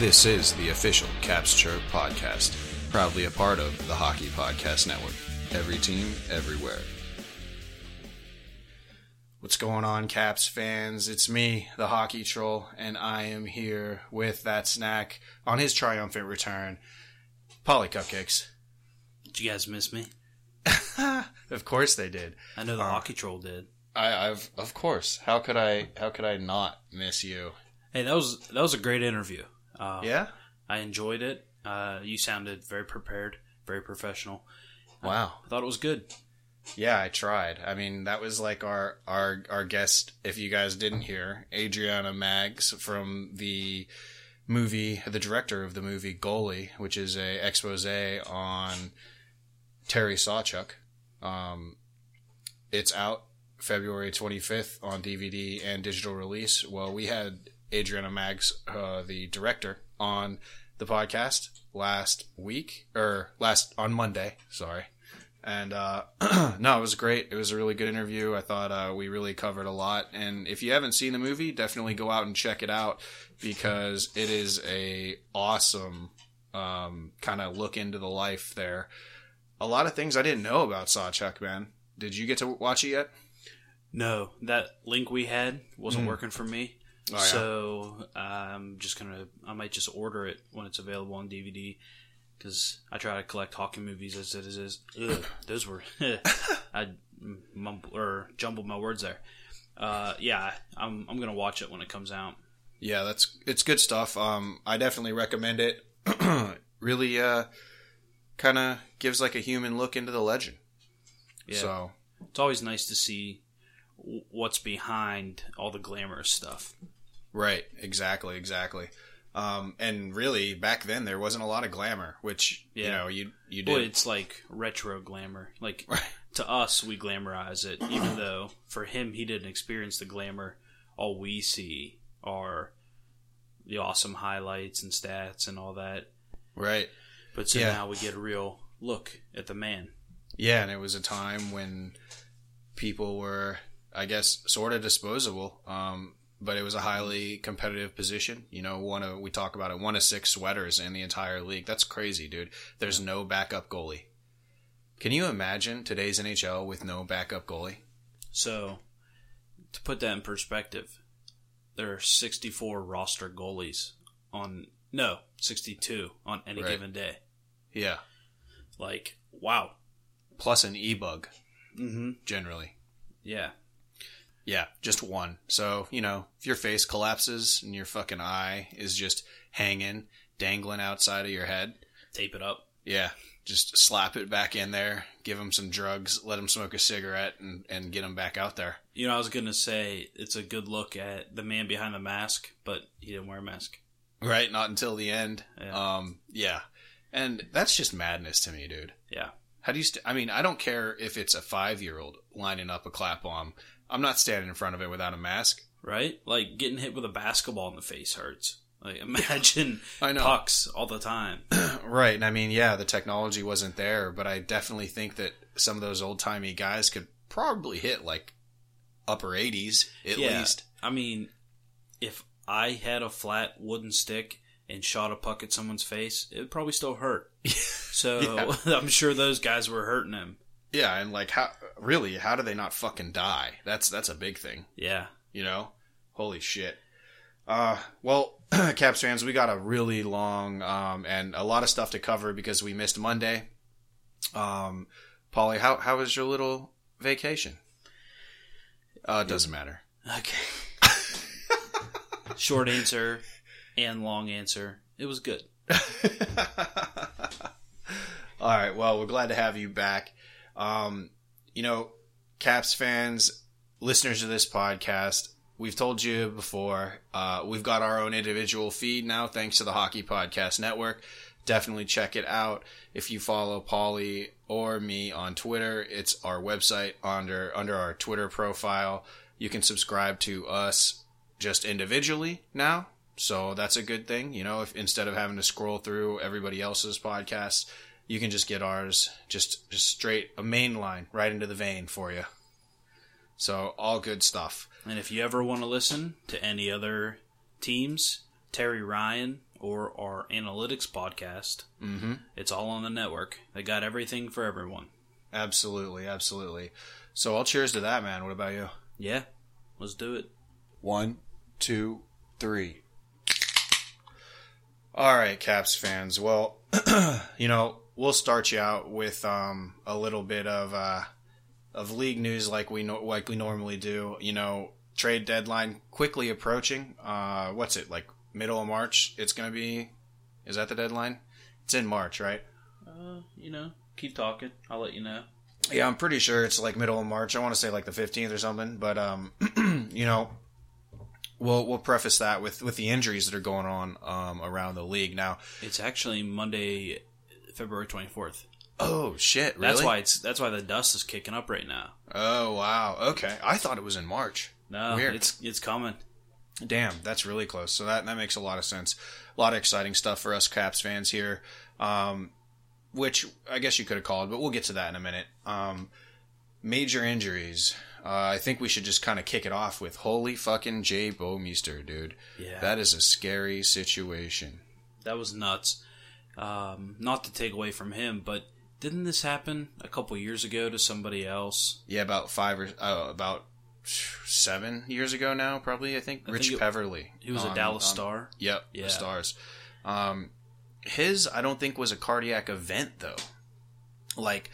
This is the official Caps Chirp podcast, proudly a part of the Hockey Podcast Network. Every team, everywhere. What's going on, Caps fans? It's me, the Hockey Troll, and I am here with that snack on his triumphant return, Paulie Cupcakes. Did you guys miss me? Of course they did. I know the um, hockey troll did. I, I've of course. How could I? How could I not miss you? Hey, that was that was a great interview. Uh, Yeah. I enjoyed it. Uh, you sounded very prepared, very professional. Wow. I thought it was good. Yeah, I tried. I mean, that was like our our our guest. If you guys didn't hear, Adriana Maggs from the movie, the director of the movie Goalie, which is a expose on Terry Sawchuk. Um, it's out February 25th on DVD and digital release. Well, we had Adriana Maggs, uh, the director, on the podcast last week or last on Monday. Sorry. And uh, no, it was great. It was a really good interview. I thought uh, we really covered a lot. And if you haven't seen the movie, definitely go out and check it out because it is a awesome um, kind of look into the life there. A lot of things I didn't know about Sawchuk, man. Did you get to watch it yet? No, that link we had wasn't working for me. Oh, yeah. So I'm just gonna. I might just order it when it's available on DVD because I try to collect Hawking movies as it is. Ugh, those were I mumble, or jumbled my words there. Uh, yeah, I'm I'm gonna watch it when it comes out. Yeah, that's it's good stuff. Um, I definitely recommend it. really, uh, kind of gives like a human look into the legend. Yeah. So It's always nice to see what's behind all the glamorous stuff. Right, exactly, exactly. Um, and really, back then there wasn't a lot of glamour, which you know you you did. it's like retro glamour. Like to us, we glamorize it, even though for him, he didn't experience the glamour. All we see are the awesome highlights and stats and all that. Right. But so Yeah. now we get a real look at the man. Yeah, and it was a time when people were, I guess, sort of disposable. Um, but it was a highly competitive position. You know, one of we talk about it, one of six sweaters in the entire league. That's crazy, dude. There's no backup goalie. Can you imagine today's NHL with no backup goalie? So, to put that in perspective, there are 64 roster goalies on no 62 on any Right. given day. Yeah. Like, wow. Plus an e bug Mm-hmm. generally. Yeah. Yeah, just one. So, you know, if your face collapses and your fucking eye is just hanging, dangling outside of your head, Tape it up. yeah, just slap it back in there, give him some drugs, let him smoke a cigarette, and, and get him back out there. You know, I was gonna say it's a good look at the man behind the mask, but he didn't wear a mask. Right? Not until the end. Yeah. Um, yeah. And that's just madness to me, dude. Yeah. How do you, st- I mean, I don't care if it's a five year old lining up a clap bomb. I'm not standing in front of it without a mask. Right? Like getting hit with a basketball in the face hurts. Like imagine I know. pucks all the time. Right. And I mean, yeah, the technology wasn't there, but I definitely think that some of those old timey guys could probably hit like upper 80s at Yeah. least. I mean, if I had a flat wooden stick and shot a puck at someone's face, it would probably still hurt. So I'm sure those guys were hurting him. Yeah. And like, how, really, how do they not fucking die? That's, that's a big thing, Yeah. you know? Holy shit. Uh, well, Caps fans, we got a really long, um, and a lot of stuff to cover because we missed Monday. Um, Paulie, how, how was your little vacation? Uh, it doesn't matter. Okay. Short answer and long answer. It was good. All right. Well, we're glad to have you back. Um, you know, Caps fans, listeners of this podcast, we've told you before, uh, we've got our own individual feed now, thanks to the Hockey Podcast Network. Definitely check it out. If you follow Paulie or me on Twitter, it's our website under under our Twitter profile. You can subscribe to us just individually now. So that's a good thing, you know, if instead of having to scroll through everybody else's podcasts, you can just get ours just just straight a main line right into the vein for you. So all good stuff. And if you ever want to listen to any other teams, Terry Ryan or our analytics podcast. Mm-hmm. It's all on the network. They got everything for everyone. Absolutely, absolutely. So I'll cheers to that, man. What about you? Yeah, let's do it. One, two, three. All right, Caps fans. Well, you know, we'll start you out with um, a little bit of uh, of league news, like we no- like we normally do. You know, trade deadline quickly approaching. Uh, what's it like? Middle of March. It's gonna be. Is that the deadline? It's in March, right? Uh, you know, keep talking. I'll let you know. Yeah, I'm pretty sure it's like middle of March. I want to say like the 15th or something. But um, you know, we'll we'll preface that with with the injuries that are going on um around the league now. It's actually Monday, February twenty fourth. Oh shit! Really? That's why it's that's why the dust is kicking up right now. Oh wow. Okay, I thought it was in March. No, Weird. it's it's coming. Damn, that's really close. So that that makes a lot of sense. A lot of exciting stuff for us Caps fans here. Um, which I guess you could have called, but we'll get to that in a minute. Um, major injuries. Uh, I think we should just kind of kick it off with holy fucking Jay Bouwmeester, dude. Yeah, That is a scary situation. that was nuts. Um, not to take away from him, but didn't this happen a couple years ago to somebody else? Yeah, about five or uh, about seven years ago now, probably. I think I Rich think it- Peverley. He was a Dallas Star. Yep, Yeah. the Stars. Um, his, I don't think was a cardiac event though. Like,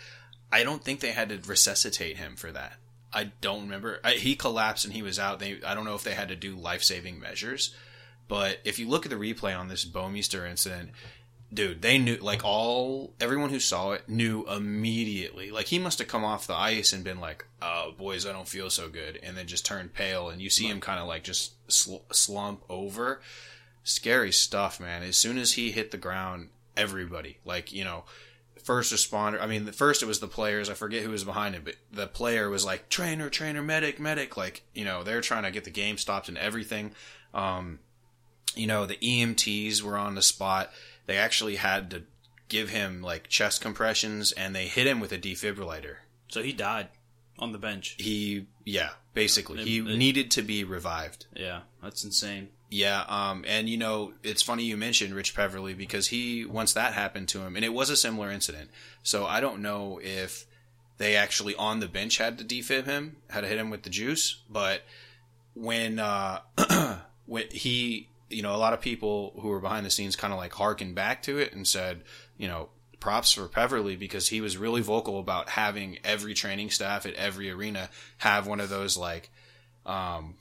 I don't think they had to resuscitate him for that. I don't remember. I, he collapsed and he was out. They, I don't know if they had to do life saving measures, but if you look at the replay on this Bouwmeester incident, dude, they knew like all everyone who saw it knew immediately. Like he must have come off the ice and been like, "Oh, boys, I don't feel so good," and then just turned pale. And you see him kind of like just sl- slump over. Scary stuff, man. As soon as he hit the ground, everybody like you know. First responder. I mean, the first it was the players. I forget who was behind him, but the player was like, "Trainer, trainer, medic, medic." Like, you know, they're trying to get the game stopped and everything. Um, you know, the EMTs were on the spot. They actually had to give him like chest compressions and they hit him with a defibrillator. So he died on the bench. He, yeah, basically, he It- it- needed to be revived. Yeah, that's insane. Yeah, um, and you know, it's funny you mentioned Rich Peverley because he, once that happened to him, and it was a similar incident. So I don't know if they actually on the bench had to defib him, had to hit him with the juice, but when, uh, when he, you know, a lot of people who were behind the scenes kind of like harkened back to it and said, you know, props for Peverley because he was really vocal about having every training staff at every arena have one of those like, um,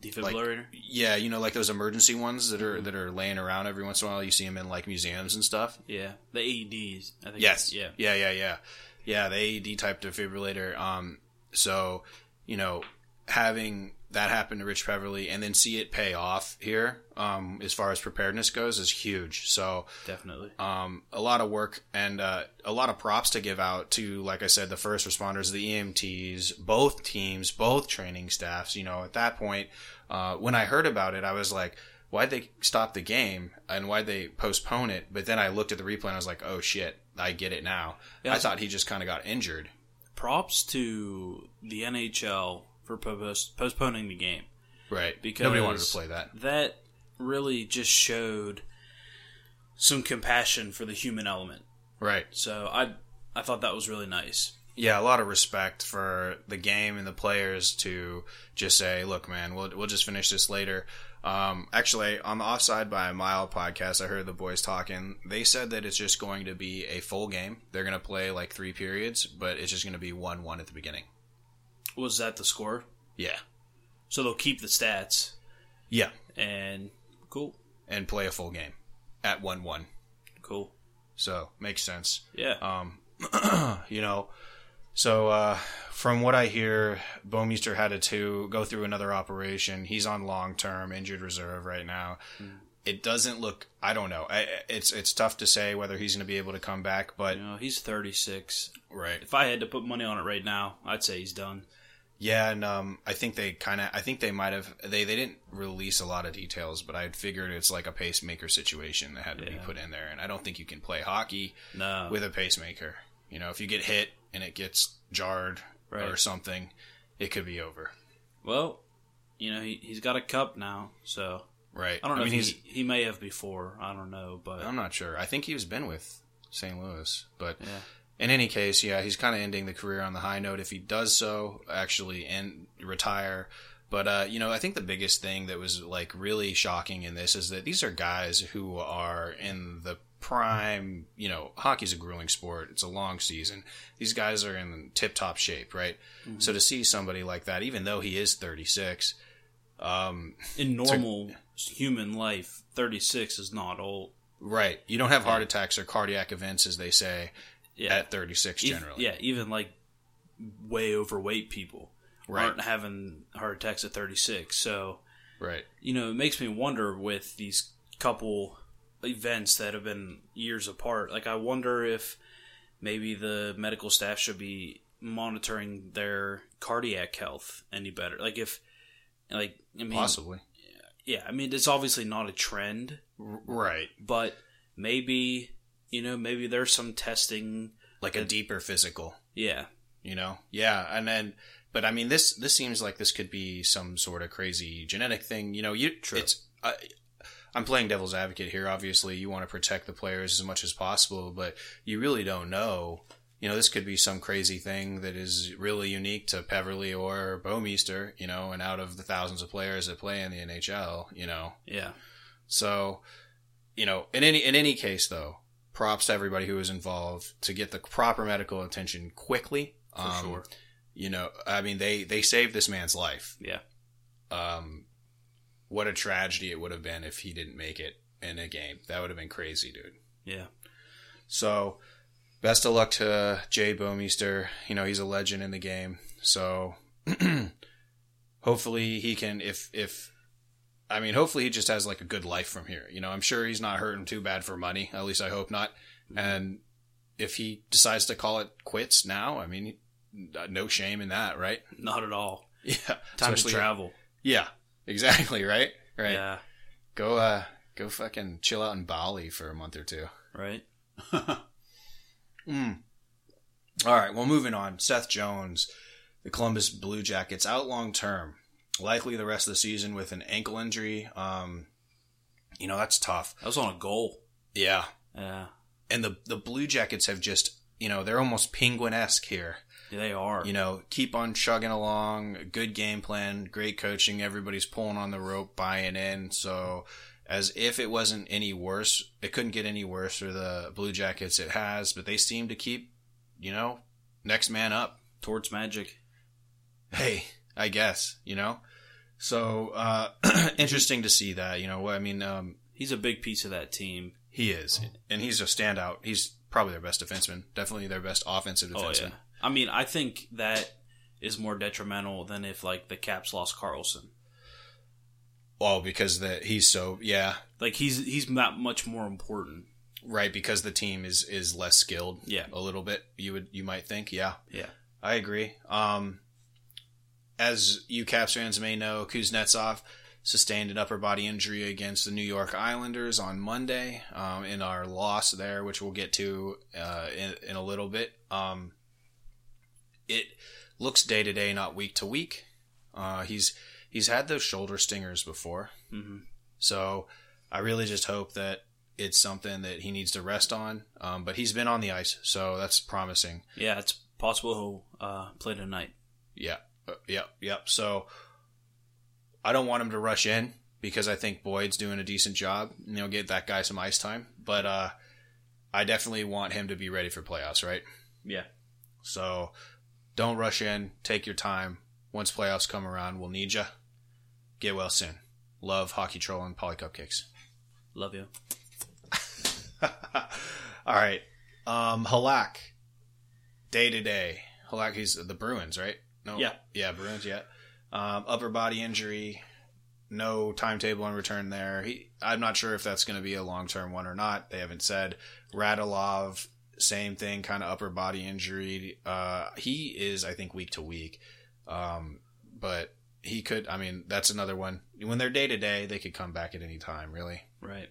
Defibrillator. yeah, you know, like those emergency ones that are that are laying around every once in a while. You see them in like museums and stuff. yeah, the AEDs. I think. Yes. Yeah. Yeah. Yeah. Yeah. Yeah. The AED type defibrillator. Um. So, you know, having that happened to Rich Peverley and then see it pay off here, um, as far as preparedness goes, is huge. So, Definitely. um, a lot of work and uh, a lot of props to give out to, like I said, the first responders, the EMTs, both teams, both training staffs. You know, at that point, uh, when I heard about it, I was like, why'd they stop the game and why'd they postpone it? But then I looked at the replay and I was like, oh shit, I get it now. Yeah. I thought he just kind of got injured. Props to the NHL for postponing the game. Right. Because Nobody wanted to play that. That really just showed some compassion for the human element. Right. So I I thought that was really nice. yeah, a lot of respect for the game and the players to just say, "Look, man, we'll we'll just finish this later." Um, actually, on the Offside by a Mile podcast, I heard the boys talking. They said that it's just going to be a full game. They're going to play like three periods, but it's just going to be one-one at the beginning. Was that the score? Yeah, So they'll keep the stats yeah, and cool, and play a full game at one-one. cool. So makes sense. Yeah. Um, you know, so uh, from what I hear, Bouwmeester had to go through another operation. He's on long term injured reserve right now. It doesn't look. I don't know. I, it's it's tough to say whether he's going to be able to come back, but you know, he's 36. right. If I had to put money on it right now, I'd say he's done. Yeah, and um, I think they kind of. I think they might have. They they didn't release a lot of details, but I figured it's like a pacemaker situation that had to be put in there, and I don't think you can play hockey No. with a pacemaker. You know, if you get hit and it gets jarred or something, it could be over. well, you know, he, he's got a cup now, so Right. I don't know mean, if he's. he, he may have before. I don't know, but I'm not sure. I think he's been with St. Louis, but yeah, in any case, yeah, he's kind of ending the career on the high note. If he does so, actually, and retire. But uh, you know, I think the biggest thing that was like really shocking in this is that these are guys who are in the prime. You know, hockey's a grueling sport. It's a long season. These guys are in tip top shape, right? So to see somebody like that, even though he is 36, um, in normal human life, 36 is not old. right, you don't have heart attacks or cardiac events, as they say, Yeah, at 36 Ev- generally. yeah, even like way overweight people Right. aren't having heart attacks at 36. So Right. you know, it makes me wonder with these couple events that have been years apart. Like, I wonder if maybe the medical staff should be monitoring their cardiac health any better. Like, if, like, I mean, Possibly. yeah, I mean, it's obviously not a trend, right. but maybe, you know, maybe there's some testing. Like a deeper physical. Yeah, you know? Yeah and then but i mean this this seems like this could be some sort of crazy genetic thing you know? You True. it's I, i'm playing devil's advocate here obviously. You want to protect the players as much as possible but you really don't know. You know this could be some crazy thing that is really unique to Peverley or Bouwmeester, you know and out of the thousands of players that play in the nhl you know? Yeah, so, you know, in any in any case though, props to everybody who was involved to get the proper medical attention quickly. for sure. You know, I mean they they saved this man's life. Yeah, Um what a tragedy it would have been if he didn't make it in a game. That would have been crazy, dude. yeah, So, best of luck to Jay Bouwmeester. You know, he's a legend in the game. So, hopefully he can if if I mean, hopefully he just has like a good life from here. You know, I'm sure he's not hurting too bad for money. At least I hope not. And if he decides to call it quits now, I mean, no shame in that, right? not at all. Yeah. Time Especially- to travel. Yeah. Exactly, right? Right. Yeah, Go uh go fucking chill out in Bali for a month or two. right. Mm. All right, well, moving on. Seth Jones, the Columbus Blue Jackets, out long term. Likely the rest of the season with an ankle injury. Um, you know, that's tough. That was on a goal. Yeah. Yeah, And the, the Blue Jackets have just, you know, they're almost penguin esque here. they are. You know, keep on chugging along, good game plan, great coaching. Everybody's pulling on the rope, buying in. So, as if it wasn't any worse, it couldn't get any worse for the Blue Jackets. It has, but they seem to keep, you know, next man up. Torts Magic. Hey, I guess, you know? So, uh, interesting to see that, you know, I mean, um, He's a big piece of that team. he is, and he's a standout. He's probably their best defenseman, definitely their best offensive Oh defenseman. yeah. I mean, I think that is more detrimental than if like the Caps lost Carlson. Well, because that he's so, yeah, Like he's he's not much more important. right, because the team is, is less skilled. Yeah. A little bit, you would, you might think, yeah. Yeah. I agree. Um, as you Caps fans may know, Kuznetsov sustained an upper body injury against the New York Islanders on Monday um, in our loss there, which we'll get to uh, in, in a little bit. Um, it looks day to day, not week to week. Uh, he's he's had those shoulder stingers before, hmm so I really just hope that it's something that he needs to rest on. Um, but he's been on the ice, so that's promising. Yeah, it's possible he'll uh, play tonight. Yeah. Uh, Yep. Yep. So I don't want him to rush in because I think Boyd's doing a decent job. And know, get that guy some ice time. But uh, I definitely want him to be ready for playoffs, right? Yeah. So don't rush in. Take your time. Once playoffs come around, we'll need you. Get well soon. Love hockey troll and Paulie cupcakes. Love you. All right. Um, Halak. Day to day. Halak, he's the Bruins, right? No. Yeah. Yeah, Bruins, yeah. Um, upper body injury. No timetable on return there. He, I'm not sure if that's going to be a long term one or not. They haven't said. Radulov, same thing, kind of upper body injury. Uh, he is, I think, week to week. Um, but he could, I mean, that's another one. When they're day to day, they could come back at any time, really. Right.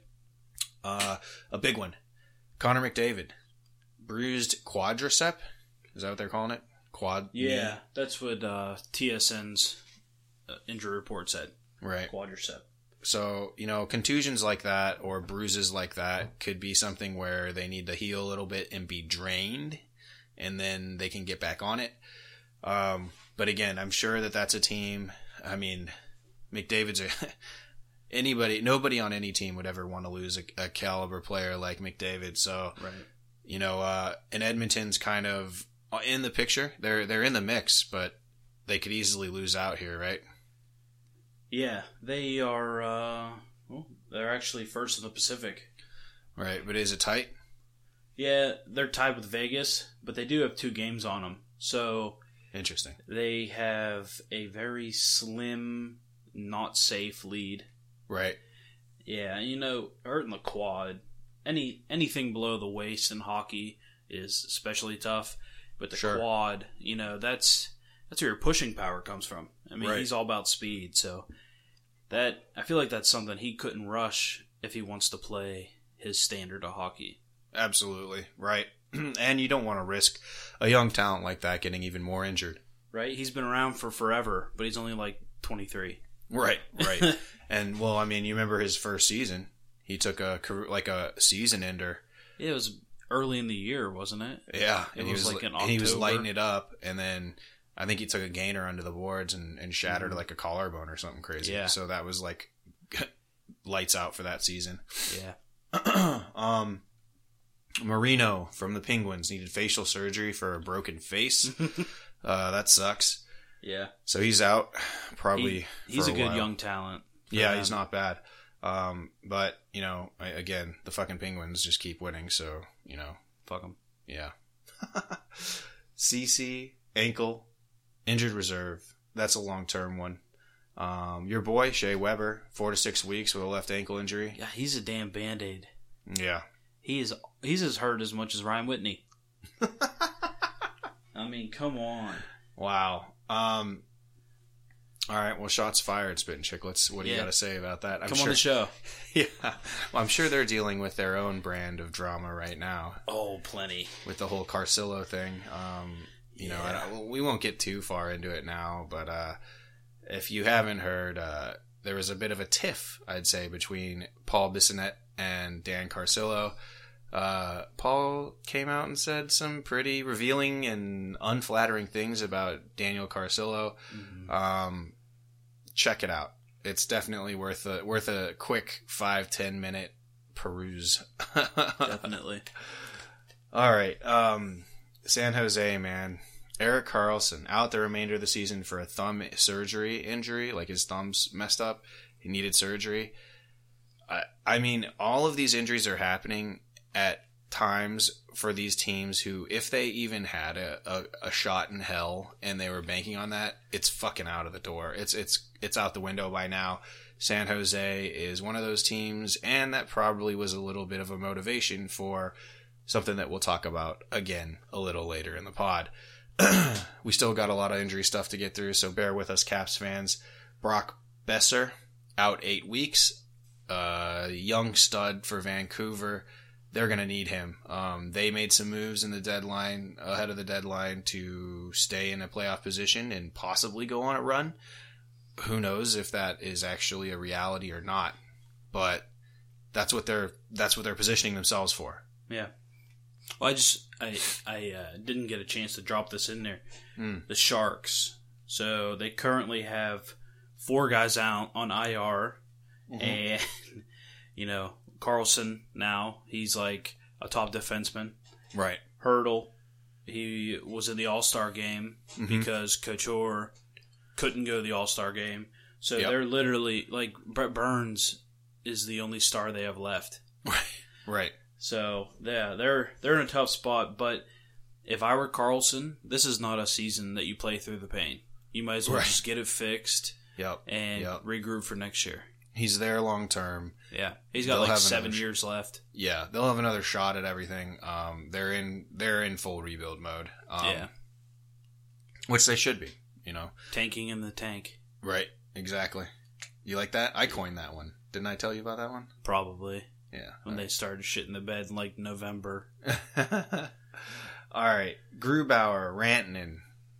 Uh, a big one. Connor McDavid. Bruised quadricep. Is that what they're calling it? Quad? Yeah, that's what uh, TSN's uh, injury report said. Right. Quadricep. So, you know, contusions like that or bruises like that could be something where they need to heal a little bit and be drained and then they can get back on it. Um, but again, I'm sure that that's a team. I mean, McDavid's a, anybody, nobody on any team would ever want to lose a, a caliber player like McDavid. So, Right. you know, uh, and Edmonton's kind of in the picture. They're they're in the mix, but they could easily lose out here, right? Yeah, they are. Uh, well, they're actually first in the Pacific. Right, but is it tight? Yeah, they're tied with Vegas, but they do have two games on them. So Interesting. they have a very slim, not safe lead. Right. Yeah, you know, hurting the quad, any anything below the waist in hockey is especially tough. But the Sure. quad, you know, that's that's where your pushing power comes from. I mean, Right. he's all about speed, so that I feel like that's something he couldn't rush if he wants to play his standard of hockey. Absolutely. Right. and you don't want to risk a young talent like that getting even more injured. Right? He's been around for forever, but he's only like 23. Right. Right. and well, I mean, you remember his first season? He took a like a season ender. It was early in the year, wasn't it? Yeah, It and he was was like in and he was lighting it up, and then I think he took a gainer under the boards and, and shattered like a collarbone or something crazy. Mm-hmm. Yeah. So that was like lights out for that season. Yeah. um, Marino from the Penguins needed facial surgery for a broken face. uh, that sucks. Yeah. So he's out probably. He- he's for a good while. young talent. Yeah, them. he's not bad. Um, but you know, I, again, the fucking Penguins just keep winning. So you know, Fuck him. yeah. CC ankle injured reserve. That's a long term one. Um, your boy Shea Weber, four to six weeks with a left ankle injury. Yeah, he's a damn band aid. Yeah, He is he's as hurt as much as Ryan Whitney. I mean, come on. Wow. Um. All right. Well, shots fired, spitting chicklets. What do you got to say about that? I'm come sure, on the show. Yeah. Well, I'm sure they're dealing with their own brand of drama right now Oh, plenty. with the whole Carcillo thing. Um. You know, I Yeah. don't- we won't get too far into it now, but uh, if you haven't heard, uh, there was a bit of a tiff, I'd say, between Paul Bissonnette and Dan Carcillo. Uh, Paul came out and said some pretty revealing and unflattering things about Daniel Carcillo. Um, check it out. It's definitely worth a worth a quick five ten minute peruse. Definitely. All right, um, San Jose man, Erik Karlsson out the remainder of the season for a thumb surgery injury, like his thumb's messed up. He needed surgery. I, I mean, all of these injuries are happening at times for these teams who, if they even had a, a, a shot in hell and they were banking on that, it's fucking out of the door. It's it's it's out the window by now. San Jose is one of those teams, and that probably was a little bit of a motivation for something that we'll talk about again a little later in the pod. we still got a lot of injury stuff to get through, so bear with us, Caps fans. Brock Boeser out eight weeks. Uh, young stud for Vancouver. They're going to need him. Um, they made some moves in the deadline, ahead of the deadline, to stay in a playoff position and possibly go on a run. Who knows if that is actually a reality or not? But that's what they're that's what they're positioning themselves for. Yeah. Well, I just I I uh, didn't get a chance to drop this in there. Hmm. The Sharks. So they currently have four guys out on IR, and you know Karlsson now he's like a top defenseman. Right. Hertl, he was in the All Star game Mhm. because Couture couldn't go to the All Star game. So Yep. they're literally like Brent Burns is the only star they have left. Right. Right. So yeah, they're they're in a tough spot. But if I were Karlsson, this is not a season that you play through the pain. You might as well Right. just get it fixed Yep. and Yep. regroup for next year. He's there long term. Yeah, he's got They'll like seven another years left. Yeah, they'll have another shot at everything. Um, they're in they're in full rebuild mode. Um, yeah, which they should be. You know. tanking in the tank, Right. Exactly. You like that? I coined that one. Didn't I tell you about that one? probably Yeah. when they started shitting the bed in like November. All right, Grubauer, Rantanen,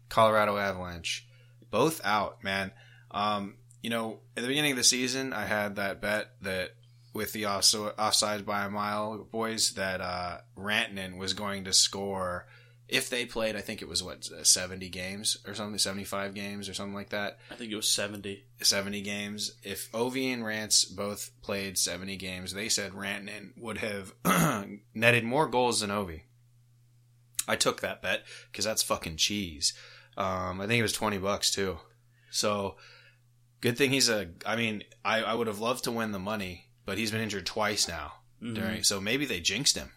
Colorado Avalanche, both out, man. Um, you know, at the beginning of the season, I had that bet that with the also offside by a mile boys that uh, Rantanen was going to score if they played. I think it was what seventy games or something, seventy five games or something like that. I think it was 70. 70 games. If Ovi and Rance both played 70 games, they said Rantanen would have netted more goals than Ovi. I took that bet because that's fucking cheese. Um, I think it was 20 bucks too. So good thing he's a, I mean, I, I would have loved to win the money, but he's been injured twice now. Mhm. During, so maybe they jinxed him.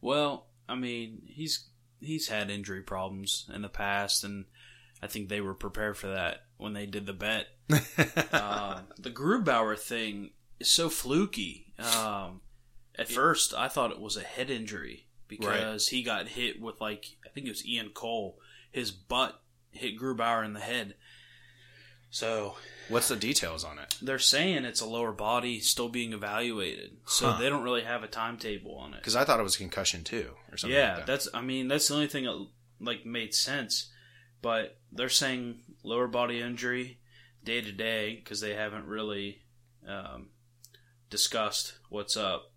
Well, I mean, he's he's had injury problems in the past, and I think they were prepared for that when they did the bet. uh, the Grubauer thing is so fluky. Um, at first, I thought it was a head injury because he got hit with like I think it was Ian Cole. His butt hit Grubauer in the head. So What's the details on it? they're saying it's a lower body still being evaluated. So Huh. they don't really have a timetable on it. Because I thought it was concussion too, or something. yeah, like that. that's. I mean, that's the only thing that like made sense. But they're saying lower body injury day to day because they haven't really um, discussed what's up.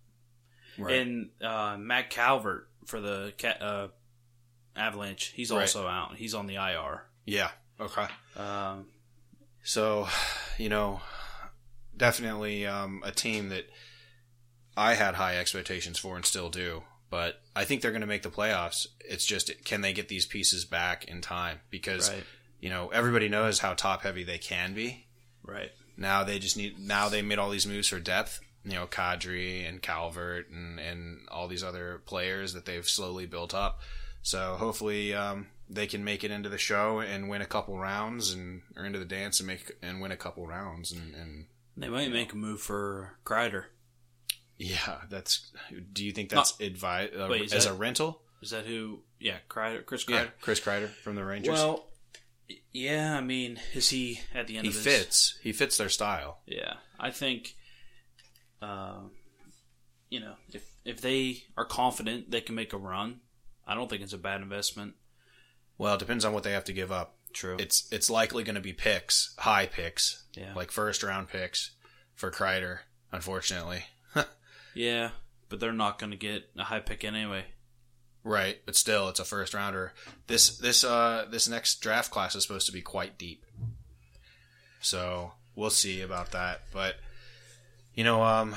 right. And uh, Matt Calvert for the uh, Avalanche, he's Right. also out. He's on the IR. yeah. Okay. Um, So, you know, definitely um, a team that I had high expectations for and still do. But I think they're going to make the playoffs. It's just can they get these pieces back in time? Because right, you know everybody knows how top heavy they can be. right. Now they just need. Now they made all these moves for depth. You know, Kadri and Calvert and and all these other players that they've slowly built up. So hopefully um, they can make it into the show and win a couple rounds and or into the dance and make and win a couple rounds and, and They might make a move for Kreider. yeah, that's. Do you think that's advice uh, Wait, as that- a rental? Is that who? Yeah, Kreider, Chris Yeah, Kreider. Chris Kreider from the Rangers. Well, yeah. I mean, is he at the end he fits. He fits their style. Yeah, I think, um, you know, if if they are confident they can make a run, I don't think it's a bad investment. Well, it depends on what they have to give up. True. It's it's likely going to be picks, high picks, yeah. like first round picks for Kreider. Unfortunately, yeah, but they're not going to get a high pick anyway. right? But still, it's a first rounder. This this uh this next draft class is supposed to be quite deep, so we'll see about that. But you know, um,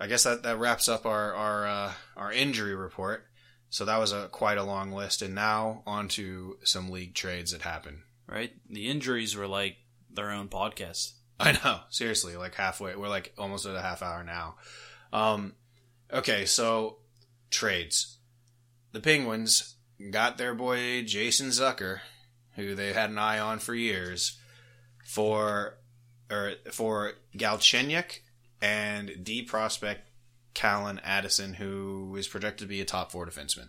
I guess that that wraps up our our uh, our injury report. So that was a quite a long list, and now on to some league trades that happened. Right? The injuries were like their own podcast. I know, seriously, like halfway. We're like almost at a half hour now. Um, okay, so trades. The Penguins got their boy Jason Zucker, who they had an eye on for years, for or for Galchenyuk and D prospect Calen Addison, who is projected to be a top four defenseman.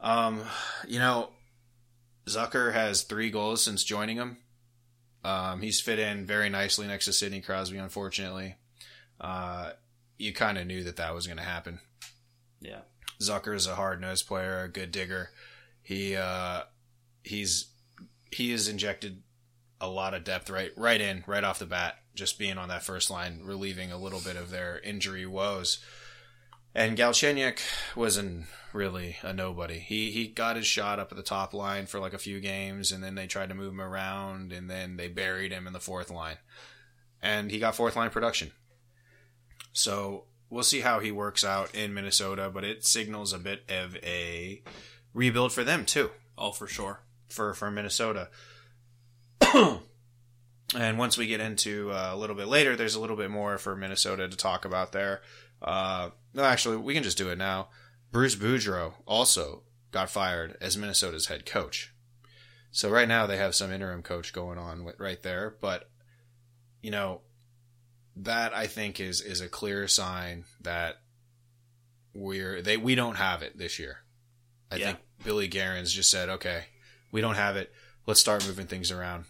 Um, you know, Zucker has three goals since joining him. Um, he's fit in very nicely next to Sidney Crosby. Unfortunately, uh, you kind of knew that that was going to happen. Yeah. Zucker is a hard nosed player, a good digger. He uh, he's he has injected a lot of depth right right in right off the bat, just being on that first line, relieving a little bit of their injury woes. And Galchenyuk wasn't really a nobody. He he got his shot up at the top line for like a few games, and then they tried to move him around, and then they buried him in the fourth line, and he got fourth line production. So we'll see how he works out in Minnesota, but it signals a bit of a rebuild for them too Oh, for sure. for for Minnesota. and once we get into uh, a little bit later, there's a little bit more for Minnesota to talk about there. Uh, no, actually, we can just do it now. Bruce Boudreau also got fired as Minnesota's head coach. So right now they have some interim coach going on right there, but you know that I think is is a clear sign that we're they we don't have it this year. I Yeah. think Billy Guerin's just said, okay, we don't have it. Let's start moving things around.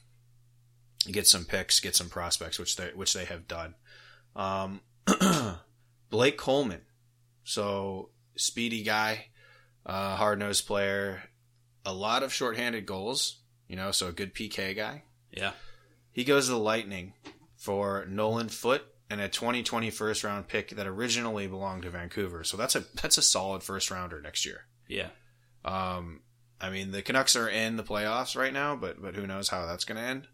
Get some picks, get some prospects, which they which they have done. Um, Blake Coleman, so speedy guy, uh, hard nosed player, a lot of shorthanded goals. You know, so a good PK guy. Yeah. He goes to the Lightning for Nolan Foote and a 2020 first round pick that originally belonged to Vancouver. So that's a that's a solid first rounder next year. Yeah. Um, I mean, the Canucks are in the playoffs right now, but but who knows how that's going to end?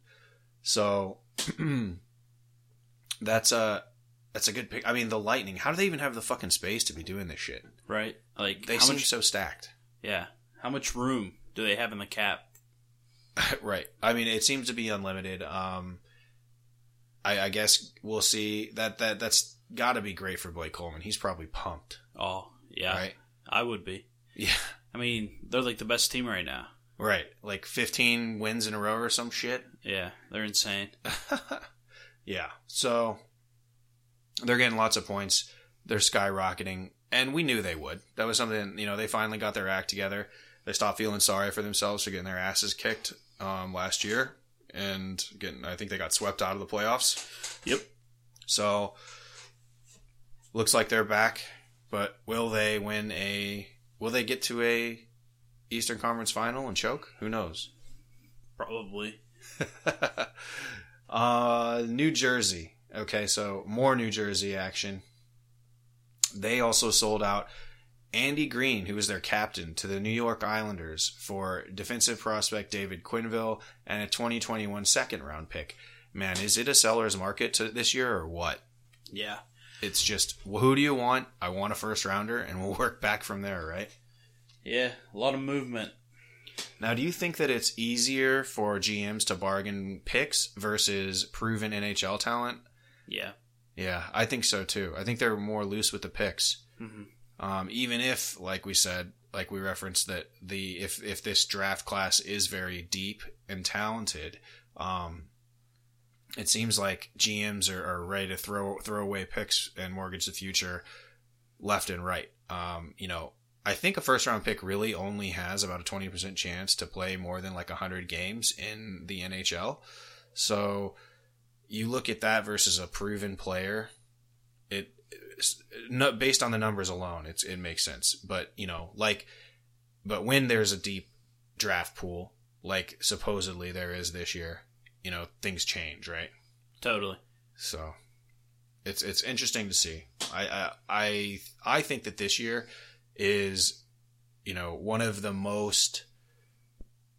So that's a that's a good pick. I mean, the Lightning. How do they even have the fucking space to be doing this shit? Right. Like They how seem much? so stacked. Yeah. How much room do they have in the cap? right. I mean, it seems to be unlimited. Um, I, I guess we'll see. That that that's got to be great for Blake Coleman. He's probably pumped, Oh, yeah. right? I would be. Yeah. I mean, they're like the best team right now. Right. Like 15 wins in a row or some shit. Yeah, they're insane. yeah. So they're getting lots of points. They're skyrocketing, and we knew they would. That was something, you know, they finally got their act together. They stopped feeling sorry for themselves for getting their asses kicked um, last year, and getting. I think they got swept out of the playoffs. Yep. So looks like they're back, but will they win a? Will they get to a Eastern Conference final and choke? Who knows? Probably. uh, New Jersey. Okay, so more New Jersey action. They also sold out Andy Greene, who was their captain, to the New York Islanders for defensive prospect David Quenneville and a 2021 second round pick. Man, is it a seller's market to this year or what? Yeah. It's just, well, who do you want? I want a first rounder, and we'll work back from there, right? Yeah, a lot of movement. Now, do you think that it's easier for GMs to bargain picks versus proven NHL talent? Yeah. Yeah, I think so too. I think they're more loose with the picks. hmm Um, even if, like we said, like we referenced that the if if this draft class is very deep and talented, um, it seems like GMs are, are ready to throw throw away picks and mortgage the future left and right. Um, you know, I think a first round pick really only has about a twenty percent chance to play more than like hundred games in the NHL. So you look at that versus a proven player, it based on the numbers alone, it's it makes sense. But you know, like, but when there's a deep draft pool, like supposedly there is this year, you know, things change, right? Totally. So it's it's interesting to see. I I I, I think that this year is, you know, one of the most.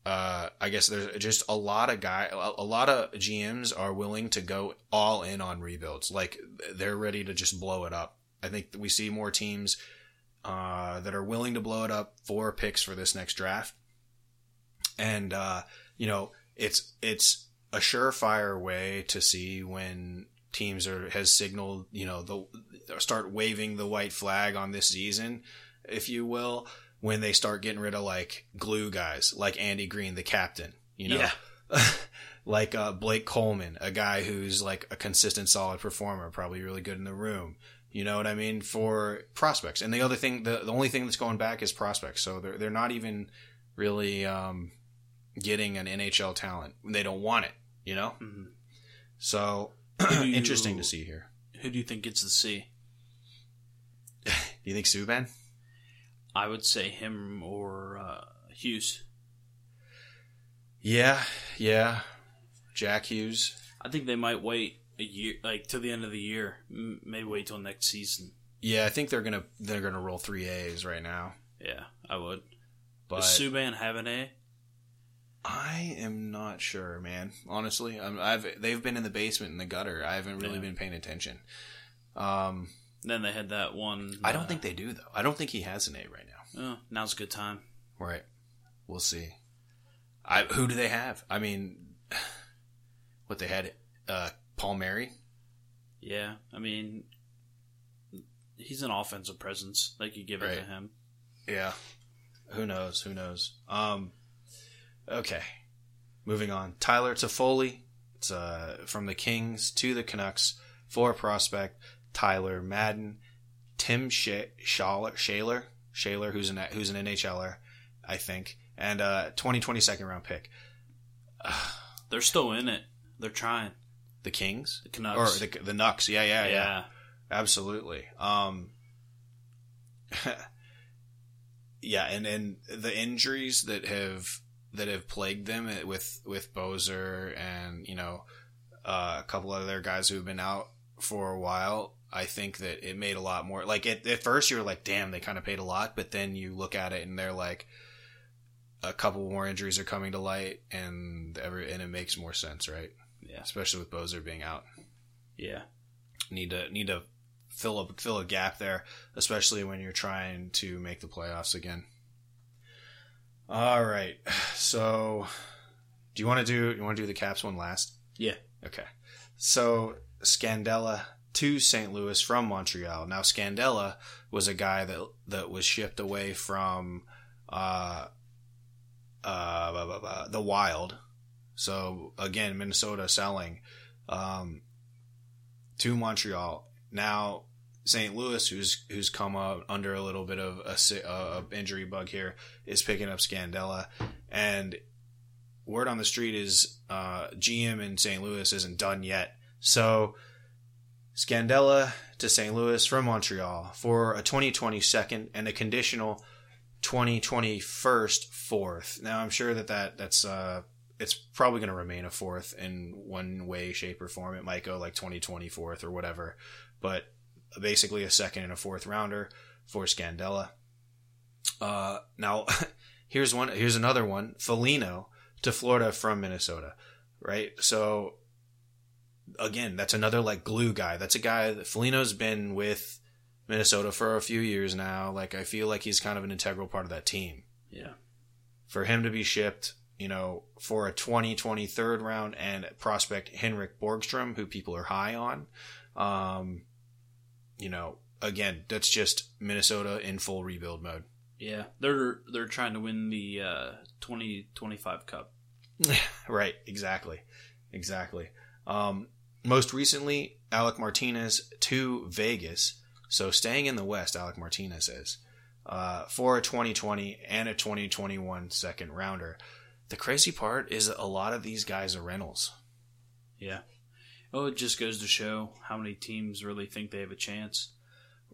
Uh, I guess there's just a lot of guy, a, lot of GMs are willing to go all in on rebuilds. Like they're ready to just blow it up. I think we see more teams uh, that are willing to blow it up for picks for this next draft. And uh, you know, it's it's a surefire way to see when teams are has signaled, you know, the start waving the white flag on this season, if you will, when they start getting rid of like glue guys, like Andy Greene, the captain, you know. Yeah. like uh, Blake Coleman, a guy who's like a consistent, solid performer, probably really good in the room. You know what I mean for prospects. And the other thing, the, the only thing that's going back is prospects. So they're they're not even really um, getting an NHL talent. They don't want it. You know. Mhm. So interesting to see here. Who do you think gets the C? Do you think Subban? I would say him or uh, Hughes. Yeah, yeah. Jack Hughes. I think they might wait a year, like to the end of the year. M- Maybe wait till next season. Yeah, I think they're gonna they're gonna roll three A's right now. Yeah, I would. But Does Subban have an A? I am not sure, man. Honestly, I'm, I've they've been in the basement in the gutter. I haven't really Yeah. been paying attention. Um, Then they had that one. I don't uh, think they do though. I don't think he has an A right now. Oh, now's a good time. Right. We'll see. I who do they have? I mean, what they had? Uh, Palmieri. Yeah, I mean, he's an offensive presence. They could give it to him. Yeah. Who knows? Who knows? Um. Okay. Moving on. Tyler Toffoli. It's uh from the Kings to the Canucks. For prospect Tyler Madden, Tim Sh- Schaller, Schaller, Schaller, who's an who's an NHLer, I think, and uh 2020 second round pick. They're still in it. They're trying. The Kings The Canucks. or the the Nucks. Yeah, yeah, yeah. yeah. Absolutely. Um, yeah, and and the injuries that have that have plagued them with with Boeser and you know uh, a couple other guys who've been out for a while, I think that it made a lot more. Like at, at first, you're like, "Damn, they kind of paid a lot," but then you look at it and they're like, a couple more injuries are coming to light, and every and it makes more sense, right? Yeah. Especially with Boeser being out, Yeah. need to need to fill up fill a gap there, especially when you're trying to make the playoffs again. All right, so do you want to do you want to do the Caps one last? Yeah. Okay. So Scandella to St. Louis from Montreal. Now Scandella was a guy that that was shipped away from uh uh blah, blah, blah, the Wild. So again, Minnesota selling um to Montreal. Now St. Louis, who's who's come up under a little bit of a, a injury bug here, is picking up Scandella, and word on the street is uh, GM in St. Louis isn't done yet. So Scandella to St. Louis from Montreal for a 2020 second and a conditional 2020 first fourth. Now I'm sure that, that that's uh, it's probably going to remain a fourth in one way, shape, or form. It might go like 2020 fourth or whatever, but basically a second and a fourth rounder for Scandella. Uh, now here's one. Here's another one. Felino to Florida from Minnesota, right? So again, that's another like glue guy. That's a guy that Felino's been with Minnesota for a few years now. Like I feel like he's kind of an integral part of that team. Yeah. For him to be shipped, you know, for a 2020 third round and prospect Henrik Borgstrom, who people are high on, um, you know, again, that's just Minnesota in full rebuild mode. Yeah. They're they're trying to win the uh 2025 cup. right, exactly. Exactly. Um, most recently, Alec Martinez to Vegas. So staying in the West, Alec Martinez is uh, for a 2020 and a 2021 second rounder. The crazy part is a lot of these guys are rentals. Yeah. Oh, it just goes to show how many teams really think they have a chance.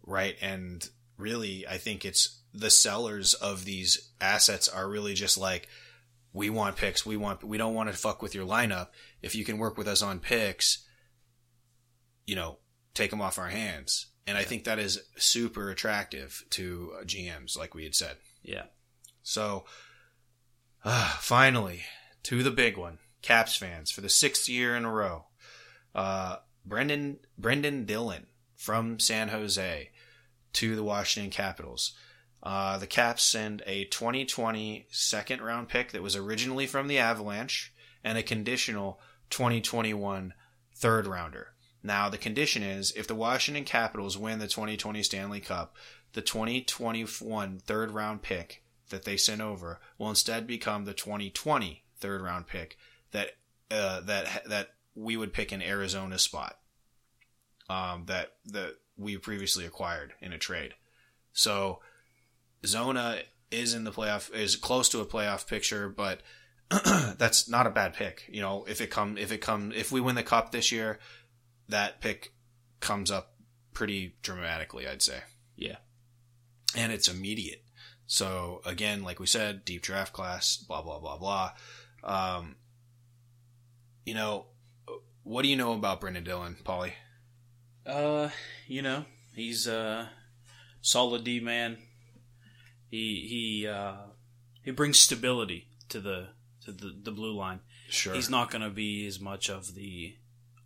Right. And really, I think it's the sellers of these assets are really just like, we want picks. We want, we don't want to fuck with your lineup. If you can work with us on picks, you know, take them off our hands. And I think that is super attractive to uh, GMs, like we had said. Yeah. So, uh, finally, to the big one, Caps fans, for the sixth year in a row, uh, Brendan Brendan Dillon from San Jose to the Washington Capitals. Uh, the Caps send a 2020 second round pick that was originally from the Avalanche and a conditional 2021 third rounder. Now, the condition is if the Washington Capitals win the 2020 Stanley Cup, the 2021 third round pick that they sent over will instead become the 2020 third round pick that uh, that that we would pick in Arizona spot. Um, that that we previously acquired in a trade. So Zona is in the playoff is close to a playoff picture, but that's not a bad pick. You know, if it come if it come if we win the cup this year, that pick comes up pretty dramatically, I'd say. Yeah. And it's immediate. So again, like we said, deep draft class, blah blah blah blah. Um, you know, what do you know about Brendan Dillon, Paulie? Uh, you know, he's a solid D man. He he uh he brings stability to the to the, the blue line. Sure, He's not going to be as much of the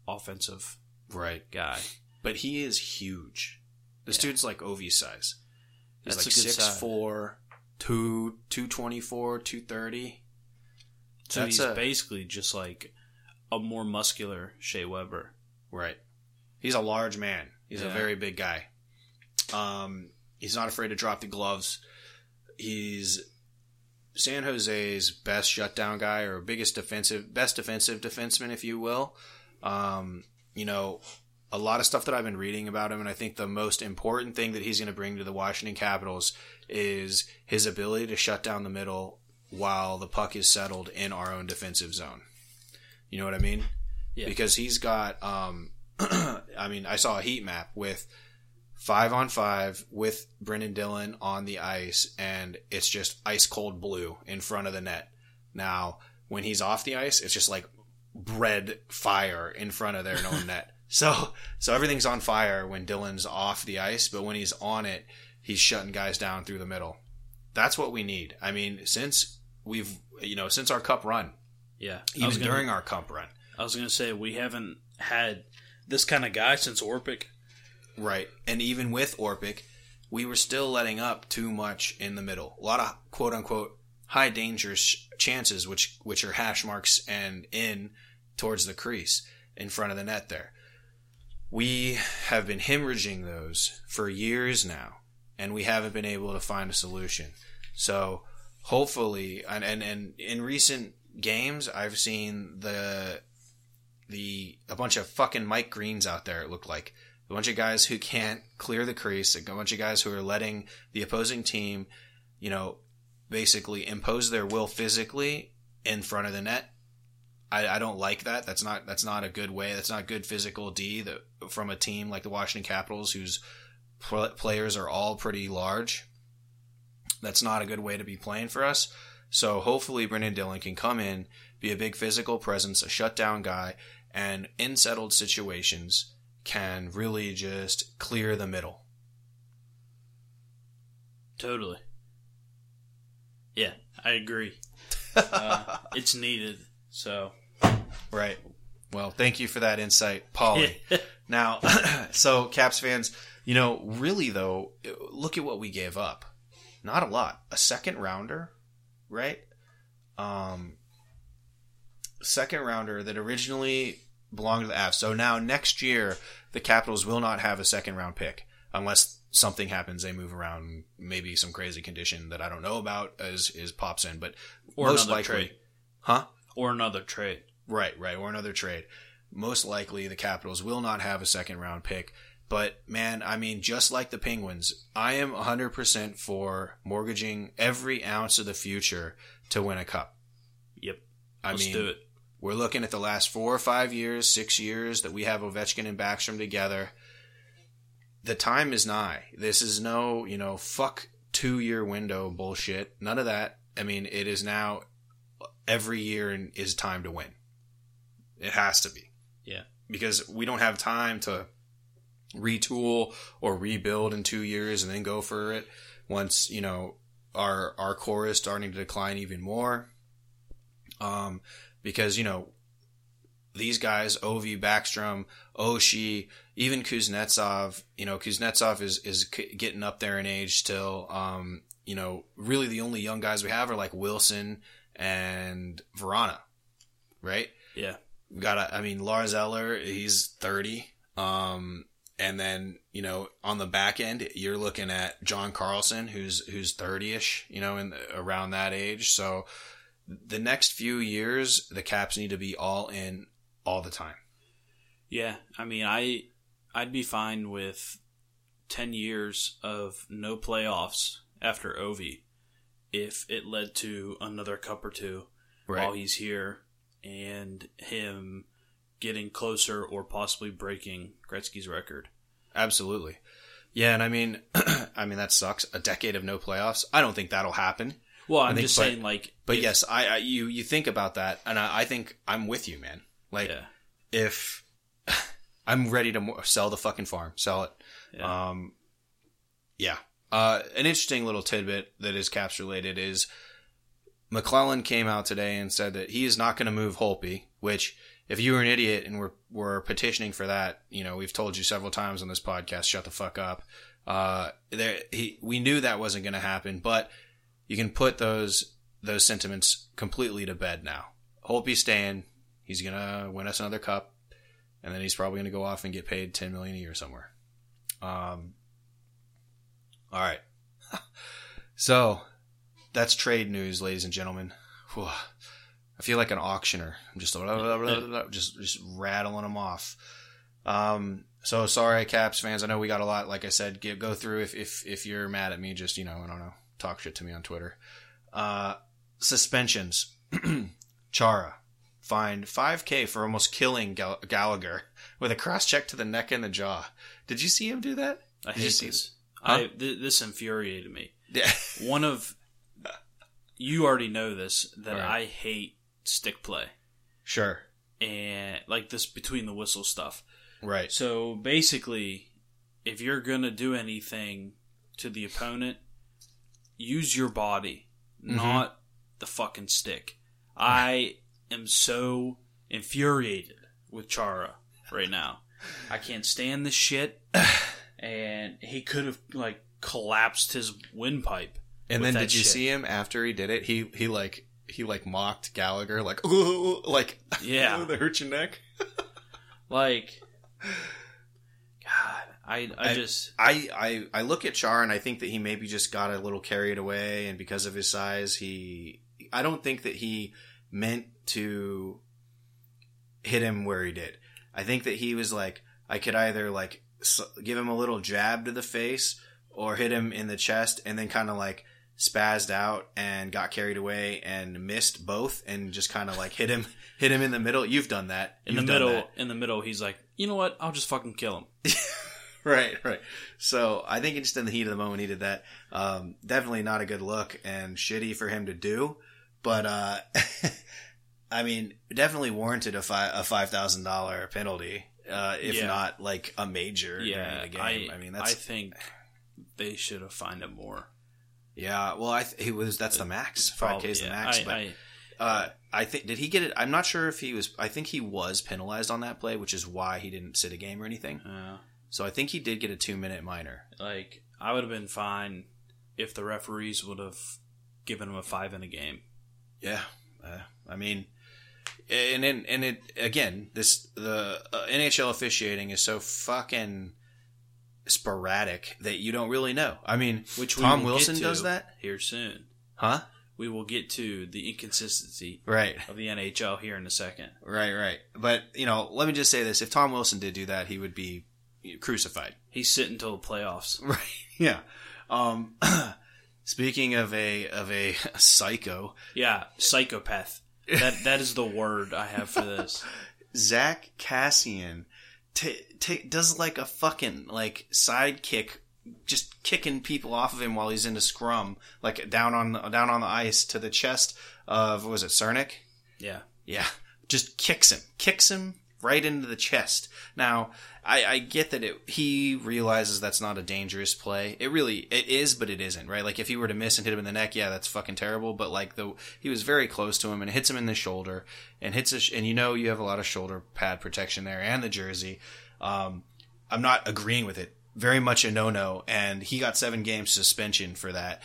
offensive right, guy. but he is huge. This Yeah. dude's like Ovi size. He's That's like a good six size. four, two two twenty four, two thirty. So That's he's a- basically just like a more muscular Shea Weber. Right. He's a large man. He's a very big guy. Um, he's not afraid to drop the gloves. He's San Jose's best shutdown guy or biggest defensive, best defensive defenseman, if you will. Um, you know, a lot of stuff that I've been reading about him, and I think the most important thing that he's going to bring to the Washington Capitals is his ability to shut down the middle while the puck is settled in our own defensive zone. You know what I mean? Yeah. Because he's got, um, I mean, I saw a heat map with five on five with Brendan Dillon on the ice, and it's just ice cold blue in front of the net. Now, when he's off the ice, it's just like bread fire in front of their own net. So so everything's on fire when Dillon's off the ice, but when he's on it, he's shutting guys down through the middle. That's what we need. I mean, since we've you know since our cup run, Yeah. Even gonna, during our cup run, I was gonna say we haven't had this kind of guy since Orpik. right, and even with Orpik, we were still letting up too much in the middle. A lot of quote unquote high danger chances, which which are hash marks and in towards the crease in front of the net there. We have been hemorrhaging those for years now, and we haven't been able to find a solution. So hopefully, and and, and in recent games, I've seen the the a bunch of fucking Mike Greens out there. It looked like a bunch of guys who can't clear the crease, a bunch of guys who are letting the opposing team, you know, basically impose their will physically in front of the net. I, I don't like that. That's not that's not a good way. That's not good physical D that, from a team like the Washington Capitals, whose pl- players are all pretty large. That's not a good way to be playing for us. So hopefully Brendan Dillon can come in, be a big physical presence, a shutdown guy, and in settled situations can really just clear the middle. Totally. Yeah, I agree. Uh, it's needed. So Right. Well, thank you for that insight, Paulie. now, so Caps fans, you know, really though, look at what we gave up. Not a lot. A second rounder, right? Um, second rounder that originally belonged to the Avs. So now next year, the Capitals will not have a second round pick unless something happens. They move around, maybe some crazy condition that I don't know about as is pops in, but Or most another likely, trade. huh? or another trade. Right, right, or another trade. Most likely, the Capitals will not have a second round pick. But man, I mean, just like the Penguins, I am 100% for mortgaging every ounce of the future to win a cup. Yep. I Let's mean, do it. we're looking at the last four or five years, six years that we have Ovechkin and Backstrom together. The time is nigh. This is no, you know, fuck two year window bullshit. None of that. I mean, it is now every year and is time to win. It has to be. Yeah. Because we don't have time to retool or rebuild in two years and then go for it once, you know, our our core is starting to decline even more. Um, because, you know, these guys, Ovi, Backstrom, Oshie, even Kuznetsov, you know, Kuznetsov is, is getting up there in age still. Um, you know, really the only young guys we have are like Wilson and Vrana, right? Yeah. We got a, I mean, Lars Eller, he's 30. Um, and then, you know, on the back end, you're looking at John Carlson, who's, who's 30 ish, you know, in around that age. So the next few years, the caps need to be all in all the time. Yeah, I mean, I I'd be fine with ten years of no playoffs after Ovi, if it led to another cup or two while he's here, and him getting closer or possibly breaking Gretzky's record. Absolutely. Yeah. And I mean, I mean, that sucks. A decade of no playoffs. I don't think that'll happen. Well, I'm think- just but- saying, like, But if- yes, I, I you you think about that, and I, I think I'm with you, man. Like yeah, if I'm ready to mo- sell the fucking farm, sell it. yeah, Um, yeah. Uh, an interesting little tidbit that is caps related is MacLellan came out today and said that he is not going to move Holtby, which if you were an idiot and were, were petitioning for that, you know, we've told you several times on this podcast, shut the fuck up. Uh, there, he, we knew that wasn't going to happen, but you can put those, those sentiments completely to bed now. Holtby's staying. He's going to win us another cup and then he's probably going to go off and get paid 10 million a year somewhere. Um, all right. so that's trade news, ladies and gentlemen. Whew. I feel like an auctioneer. I'm just just just rattling them off. Um, so sorry, Caps fans. I know we got a lot. Like I said, get, go through. If if if you're mad at me, just you know, I don't know, talk shit to me on Twitter. Uh, suspensions. Chara fined 5K for almost killing Gal- Gallagher with a cross check to the neck and the jaw. Did you see him do that? I Did hate this. Huh? I th- this infuriated me. Yeah. One of you already know this that Right. I hate stick play. sure. and like this between the whistle stuff. Right. So basically, if you're gonna do anything to the opponent, use your body, Mm-hmm. not the fucking stick. I am so infuriated with Chara right now. I can't stand this shit. And he could have like collapsed his windpipe. And then did you shit. see him after he did it? He he like he like mocked Gallagher like ooh like Yeah. that hurt your neck. Like, God, I I, I- just I, I I look at Char and I think that he maybe just got a little carried away, and because of his size, he I don't think that he meant to hit him where he did. I think that he was like I could either like give him a little jab to the face or hit him in the chest, and then kind of like spazzed out and got carried away and missed both, and just kind of like hit him hit him in the middle. You've done that in You've the middle. In the middle, he's like, you know what? I'll just fucking kill him. Right, right. So I think just in the heat of the moment he did that. Um, definitely not a good look and shitty for him to do. But uh, I mean, definitely warranted a five a five thousand dollar penalty, uh, if Yeah. not like a major Yeah, the game. I, I, mean, that's I think they should have fined him more. yeah. Well, I th- he was that's the max. Five K is the max. I, but I, uh, I think did he get it? I'm not sure if he was. I think he was penalized on that play, which is why he didn't sit a game or anything. uh, So I think he did get a two minute minor. like I would have been fine if the referees would have given him a five in a game. Yeah, uh, I mean, and and and it again, this the uh, NHL officiating is so fucking sporadic that you don't really know. I mean, Which Tom Wilson does that, here soon. huh? We will get to the inconsistency Right, of the NHL here in a second. right, right. But you know, let me just say this: if Tom Wilson did do that, he would be crucified. He's sitting till the playoffs. Right. Yeah. Um, speaking of a of a psycho, Yeah, psychopath. That that is the word I have for this. Zack Kassian t- t- does like a fucking like sidekick, just kicking people off of him while he's in a scrum, like down on the, down on the ice to the chest of what was it Cernak? Yeah. Yeah, just kicks him, kicks him right into the chest. Now, I, I get that it, he realizes that's not a dangerous play. It really it is, but it isn't, right? Like if he were to miss and hit him in the neck, yeah, that's fucking terrible. But like the he was very close to him and hits him in the shoulder and hits a, and you know you have a lot of shoulder pad protection there and the jersey. Um, I'm not agreeing with it. Very much a no no, and he got seven games suspension for that.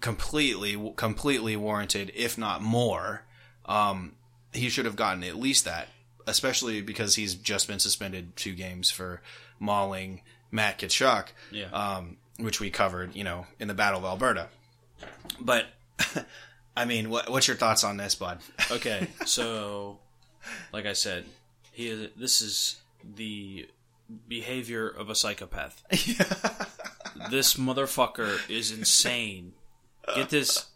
Completely, completely warranted, if not more. Um, he should have gotten at least that, especially because he's just been suspended two games for mauling Matt Tkachuk, Yeah. um, which we covered, you know, in the Battle of Alberta. But, I mean, what, what's your thoughts on this, bud? Okay, so like I said, he is, this is the behavior of a psychopath. This motherfucker is insane. Get this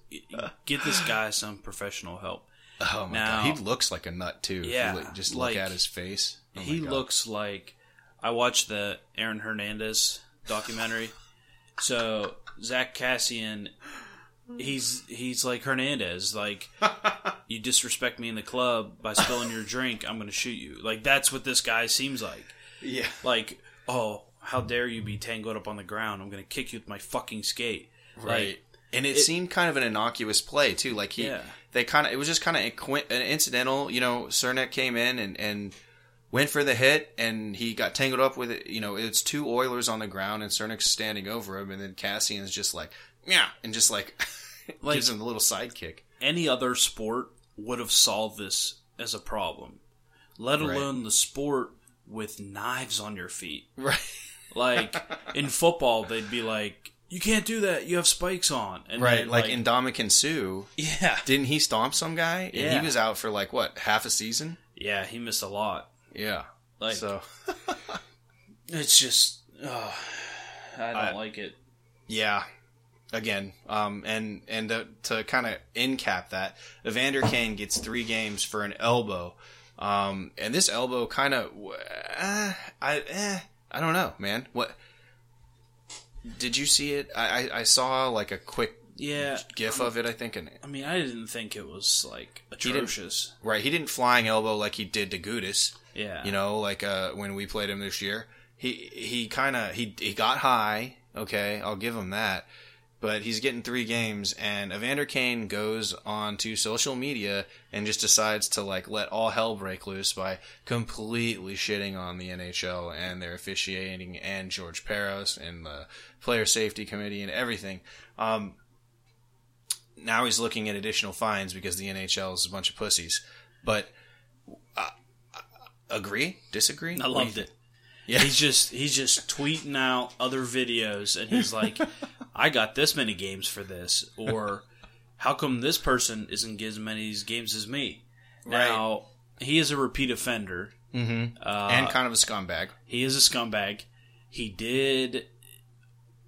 get this guy some professional help. Oh my Now- god, he looks like a nut too. if you Yeah, look- just like, look at his face. Oh he God. looks like I watched the Aaron Hernandez documentary. so Zack Kassian, he's he's like Hernandez. Like you disrespect me in the club by spilling your drink, I'm going to shoot you. Like that's what this guy seems like. yeah. Like oh, how dare you be tangled up on the ground? I'm going to kick you with my fucking skate. Right. And it, it- seemed kind of an innocuous play too. Like he, Yeah. they kind of, it was just kind of an incidental. You know, Cernak came in and and went for the hit, and he got tangled up with it. You know, it's two Oilers on the ground, and Cernak's standing over him, and then Kassian's just like, yeah, and just like, Like- gives him a little sidekick. any other sport would have solved this as a problem, let Right. alone the sport with knives on your feet. Right. Like in football, they'd be like, "You can't do that. You have spikes on." And Right. then, Like, in Ndamukong Suh, yeah, didn't he stomp some guy? And Yeah. he was out for like what half a season. yeah, he missed a lot. Yeah. Like so it's just, oh, I don't I- like it. Yeah. Again, um, and and to, to kind of end cap that, Evander Kane gets three games for an elbow, um, and this elbow kind of, uh, I, eh, I don't know, man. What did you see it? I, I, I saw like a quick Yeah, gif of it. I think, and I mean, I didn't think it was like atrocious. right, he didn't flying elbow like he did to Gudas. Yeah, You know, like uh, when we played him this year, he he kind of he he got high. Okay, I'll give him that. But he's getting three games, and Evander Kane goes on to social media and just decides to like let all hell break loose by completely shitting on the NHL and their officiating and George Parros and the player safety committee and everything. Um, now he's looking at additional fines because the NHL is a bunch of pussies. But uh, agree, disagree. I loved it. Yeah. He's just he's just tweeting out other videos, and he's like, "I got this many games for this," or "How come this person isn't getting as many games as me?" Now he is a repeat offender. Mm-hmm. Uh, and kind of a scumbag. He is a scumbag. He did,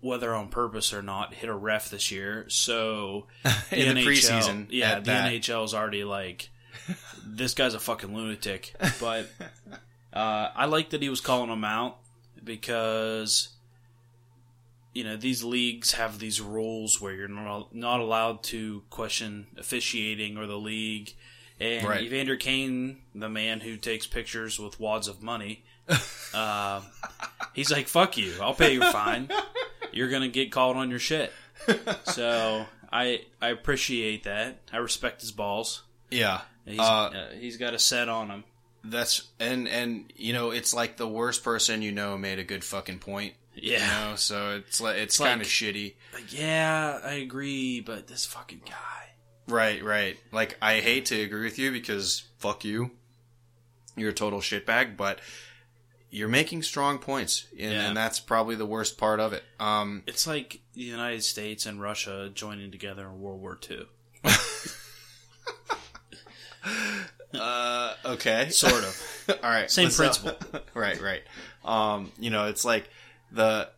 whether on purpose or not, hit a ref this year. So In the preseason, yeah, the that. NHL is already like, this guy's a fucking lunatic. But uh, I like that he was calling him out because you know these leagues have these rules where you're not not allowed to question officiating or the league. And Right. Evander Kane, the man who takes pictures with wads of money, uh, he's like, "Fuck you! I'll pay your fine. You're gonna get called on your shit." So I I appreciate that. I respect his balls. Yeah. He's, Uh, uh, he's got a set on him. That's and and you know it's like the worst person you know made a good fucking point. You Yeah. know, so it's like it's, It's kind of like- shitty. Like, yeah, I agree, but this fucking guy. Right, right. Like I hate to agree with you because fuck you. You're a total shitbag, but you're making strong points, and, Yeah. and that's probably the worst part of it. Um, It's like the United States and Russia joining together in World War II. uh, okay, Sort of. All right, Same principle. right, right. Um, you know, it's like the,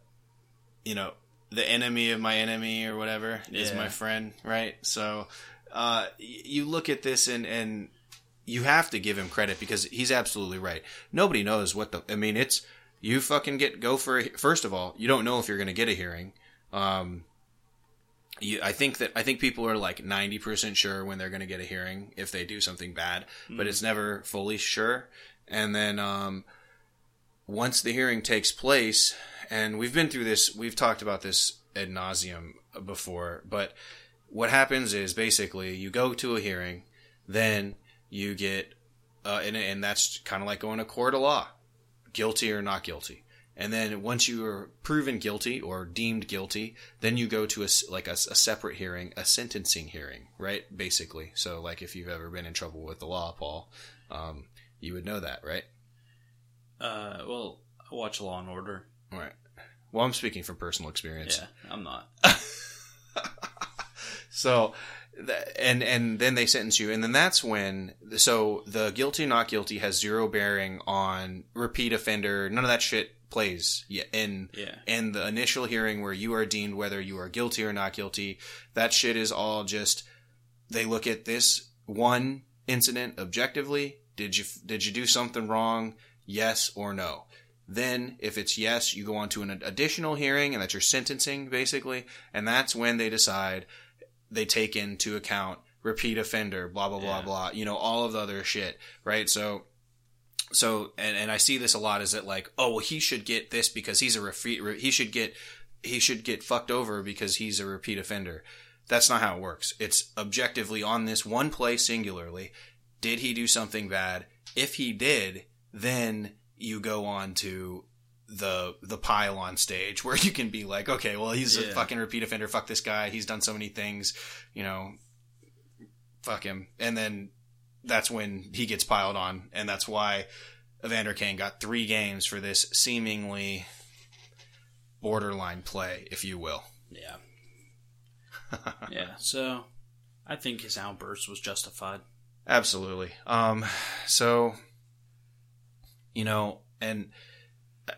you know, the enemy of my enemy or whatever is my friend, right? So, uh, you look at this and and you have to give him credit because he's absolutely right. Nobody knows what the. I mean, it's you fucking get go for. A, first of all, you don't know if you're going to get a hearing. Um, you, I think that I think people are like ninety percent sure when they're going to get a hearing if they do something bad, but it's never fully sure. And then um, once the hearing takes place, and we've been through this, we've talked about this ad nauseum before, but what happens is basically you go to a hearing, then you get, uh, and, and that's kind of like going to court of law, guilty or not guilty. And then once you are proven guilty or deemed guilty, then you go to a, like a, a separate hearing, a sentencing hearing, right? Basically, so like if you've ever been in trouble with the law, Paul, um, you would know that, right? Uh, well, I watch Law and Order. Right. Well, I'm speaking from personal experience. Yeah, I'm not. So, and and then they sentence you, and then that's when. So the guilty not guilty has zero bearing on repeat offender. None of that shit plays. In Yeah. in the initial hearing where you are deemed whether you are guilty or not guilty. That shit is all just. They look at this one incident objectively. Did you did you do something wrong? Yes or no. Then, if it's yes, you go on to an additional hearing, and that's your sentencing, basically. And that's when they decide they take into account repeat offender, blah blah blah Yeah. blah. You know, all of the other shit, right? So, so and and I see this a lot. Is that like, oh well, he should get this because he's a repeat. Re, he should get he should get fucked over because he's a repeat offender. That's not how it works. It's objectively on this one play singularly. Did he do something bad? If he did, then you go on to the the pile on stage where you can be like, okay, well he's a fucking repeat offender. Fuck this guy. He's done so many things. You know, fuck him. And then that's when he gets piled on, and that's why Evander Kane got three games for this seemingly borderline play, if you will. Yeah. yeah. So, I think his outburst was justified. Absolutely. Um, so, you know, and uh,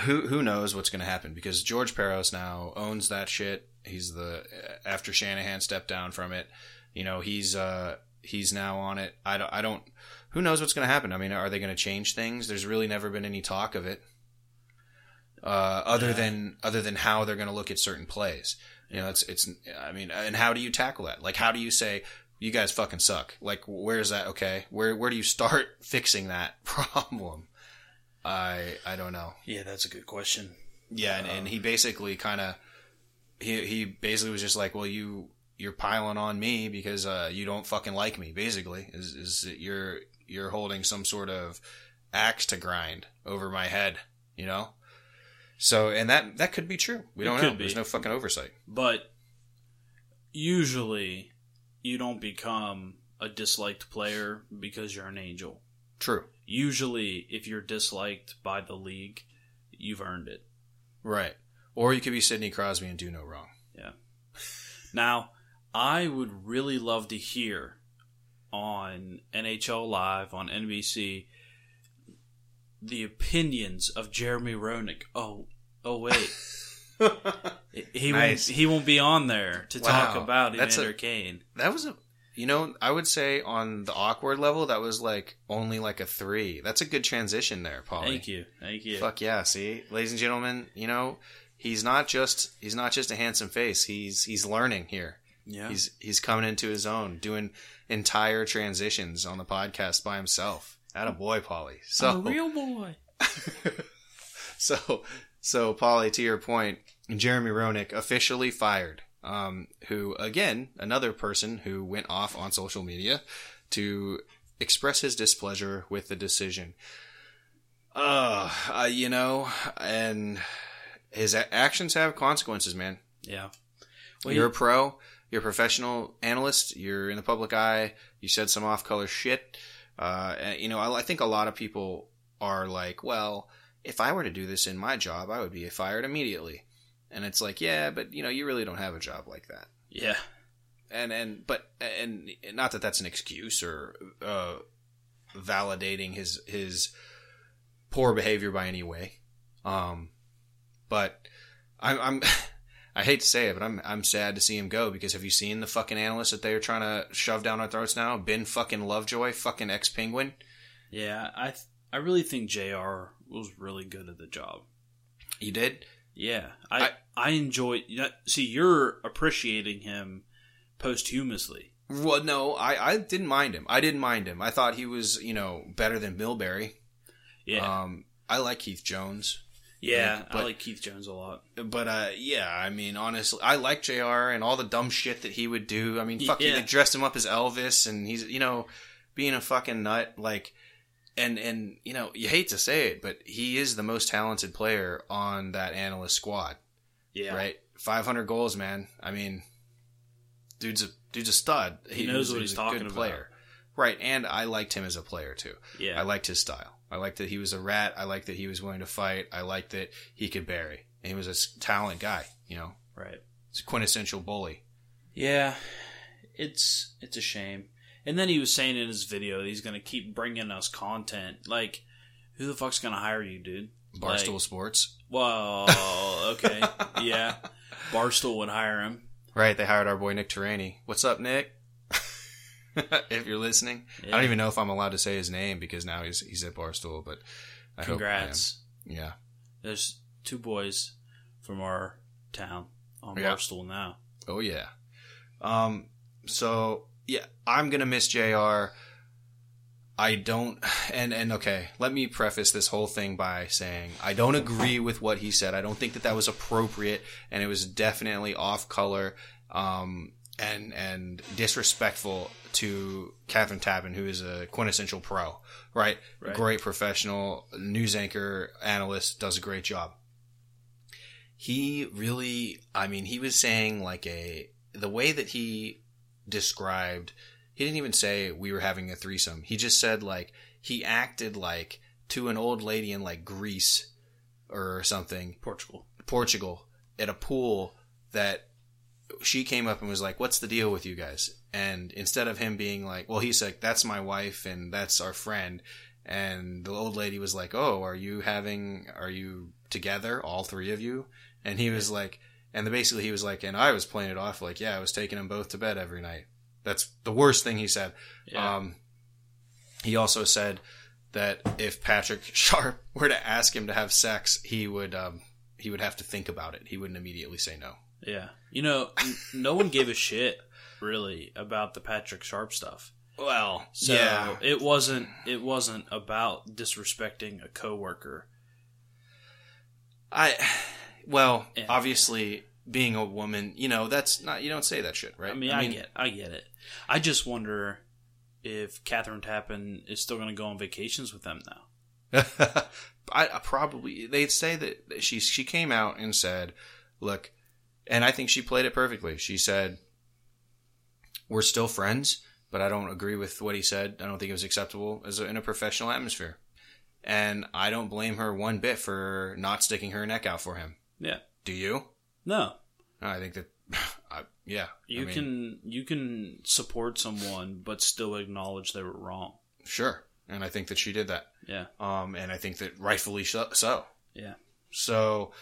who who knows what's going to happen because George Parros now owns that shit. He's the after Shanahan stepped down from it. You know, he's uh he's now on it. I don't. I don't. Who knows what's going to happen? I mean, are they going to change things? There's really never been any talk of it, uh, other Yeah. than other than how they're going to look at certain plays. You know, it's it's. I mean, and how do you tackle that? Like, how do you say you guys fucking suck? Like, where's that? Okay, where where do you start fixing that problem? I I don't know. Yeah, that's a good question. Yeah, and, and he basically kind of he he basically was just like, well, you you're piling on me because uh, you don't fucking like me. Basically, is is that you're you're holding some sort of axe to grind over my head, you know? So, and that that could be true. We don't know. be. There's no fucking oversight. But usually, you don't become a disliked player because you're an angel. True. Usually, if you're disliked by the league, you've earned it. Right. Or you could be Sidney Crosby and do no wrong. Yeah. now, I would really love to hear on NHL Live on NBC the opinions of Jeremy Roenick. Oh, oh wait, he Nice. won't. He won't be on there to talk Wow. about That's a- Kane. That was a, you know, I would say on the awkward level, that was like only like a three. That's a good transition there, Paulie. Thank you, thank you. Fuck yeah! See, ladies and gentlemen, you know, he's not just he's not just a handsome face. He's he's learning here. Yeah, He's he's coming into his own, doing entire transitions on the podcast by himself. At a boy, Paulie. So I'm a real boy. so so Paulie, to your point, Jeremy Roenick officially fired. Um, who again, another person who went off on social media to express his displeasure with the decision. Uh, uh you know, and his a- actions have consequences, man. Yeah. you're a pro, you're a professional analyst, you're in the public eye, you said some off color shit. Uh, and, you know, I, I think a lot of people are like, well, if I were to do this in my job, I would be fired immediately. And it's like, yeah, but you know, you really don't have a job like that. yeah. And, and, but, and not that that's an excuse or, uh, validating his, his poor behavior by any way. Um, but I'm, I'm, I hate to say it, but I'm I'm sad to see him go because have you seen the fucking analysts that they're trying to shove down our throats now? Ben fucking Lovejoy, fucking ex Penguin. Yeah, I th- I really think Jr. was really good at the job. You did? Yeah, I I, enjoy. you See, you're appreciating him posthumously. Well, no, I, I didn't mind him. I didn't mind him. I thought he was, you know, better than Milbury. Yeah, Um, I like Keith Jones. yeah, I like Keith Jones a lot. But uh, yeah, I mean, honestly, I like Jr. and all the dumb shit that he would do. I mean, fuck, Yeah. they dressed him up as Elvis, and he's you know being a fucking nut. Like, and and you know, you hate to say it, but he is the most talented player on that analyst squad. Yeah, Right, five hundred goals, man. I mean, dude's a dude's a stud. He knows was- what was he's a talking good about. player. Right, and I liked him as a player too. Yeah, I liked his style. I liked that he was a rat. I liked that he was willing to fight. I liked that he could bury. And he was a talent guy, you know. right. It's a quintessential bully. Yeah, it's it's a shame. And then he was saying in his video that he's going to keep bringing us content. Like, who the fuck's going to hire you, dude? Barstool Like, Sports. well, okay, yeah. Barstool would hire him. Right, they hired our boy Nick Terani. What's up, Nick? if you're listening. I don't even know if I'm allowed to say his name because now he's he's at Barstool, but I Congrats. Yeah. There's two boys from our town on Yeah. Barstool now. Oh yeah. Um so yeah, I'm gonna miss JR. I don't and and okay, let me preface this whole thing by saying I don't agree with what he said. I don't think that that was appropriate and it was definitely off color um and and disrespectful to Kathryn Tappen who is a quintessential pro, right? Right. Great professional news anchor, analyst, does a great job he really i mean he was saying like a the way that he described he didn't even say we were having a threesome. He just said like he acted like to an old lady in like greece or something. Portugal. portugal at a pool that she came up and was like what's the deal with you guys? And instead of him being like well he's like that's my wife and that's our friend. And the old lady was like oh are you having are you together all three of you? And he was like and the, basically he was like and i was playing it off like yeah i was taking them both to bed every night that's the worst thing he said Yeah. um, he also said that if patrick sharp were to ask him to have sex he would um, he would have to think about it he wouldn't immediately say no Yeah. You know, n- no one gave a shit really about the Patrick Sharp stuff. Well, So yeah, it wasn't it wasn't about disrespecting a coworker. I well, Yeah. obviously being a woman, you know, that's not you don't say that shit, right? I mean, I, get I get it. I just wonder if Kathryn Tappen is still going to go on vacations with them now. I, I probably they'd say that she she came out and said, "Look," and I think she played it perfectly. She said, "We're still friends, but I don't agree with what he said. I don't think it was acceptable as a, in a professional atmosphere." And I don't blame her one bit for not sticking her neck out for him. Yeah. Do you? No. I think that, I, yeah. You I mean, can you can support someone but still acknowledge they were wrong. sure, and I think that she did that. Yeah. Um, and I think that rightfully so. so. Yeah. So,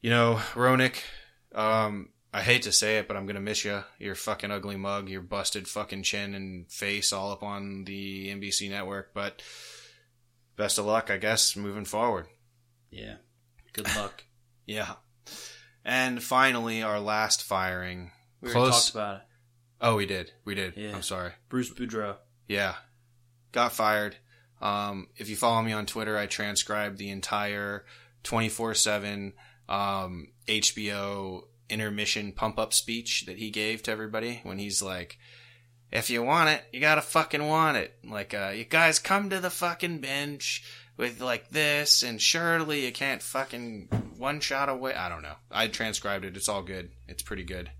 you know, Roenick, um, I hate to say it, but I'm gonna miss you. Your fucking ugly mug, your busted fucking chin and face, all up on the NBC network. But best of luck, I guess, moving forward. Yeah. Good luck. Yeah. And finally, our last firing. We already Close. talked about it. Oh, we did. We did. Yeah. I'm sorry. Bruce Boudreau. Yeah. Got fired. Um, if you follow me on Twitter, I transcribed the entire 24 7 um, HBO intermission pump up speech that he gave to everybody when he's like, if you want it, you gotta fucking want it. Like, uh, you guys come to the fucking bench with like this, and surely you can't fucking one shot away. I don't know. I transcribed it. It's all good. It's pretty good,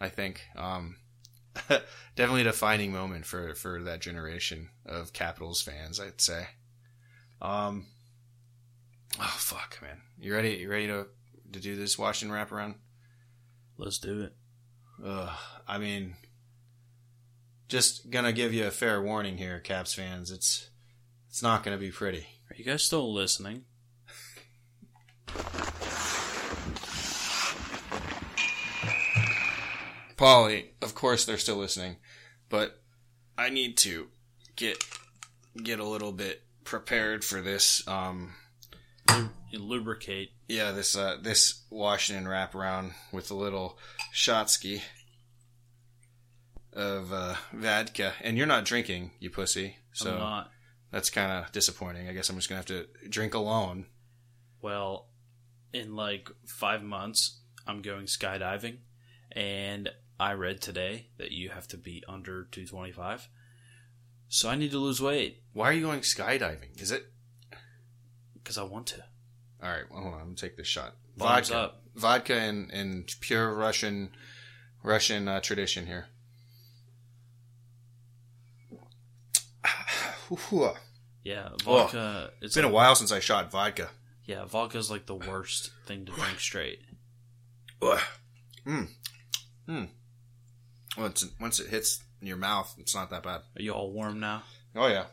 I think. Um, definitely a defining moment for for that generation of Capitals fans, I'd say. Um, oh fuck, man, you ready? You ready to to do this Washington wraparound? Let's do it. Ugh, I mean, just gonna give you a fair warning here, Caps fans. It's it's not gonna be pretty. You guys still listening? Paulie, of course they're still listening, but I need to get get a little bit prepared for this. Um, You lubricate. yeah, this uh, this Washington wraparound with a little shotski of uh, vodka, and you're not drinking, you pussy. So I'm not. That's kind of disappointing. I guess I'm just gonna have to drink alone. Well, in like five months, I'm going skydiving, and I read today that you have to be under 225. So I need to lose weight Why are you going skydiving? Is it because I want to. all right? Well, hold on, I'm gonna take this shot. Vodka, up. vodka, and and pure Russian Russian uh, tradition here. Yeah, vodka. It's been a while since I shot vodka. Yeah, vodka is like the worst thing to drink straight. Ugh. Mm. Mm. Once it, once it hits your mouth, it's not that bad. Are you all warm now? Oh yeah,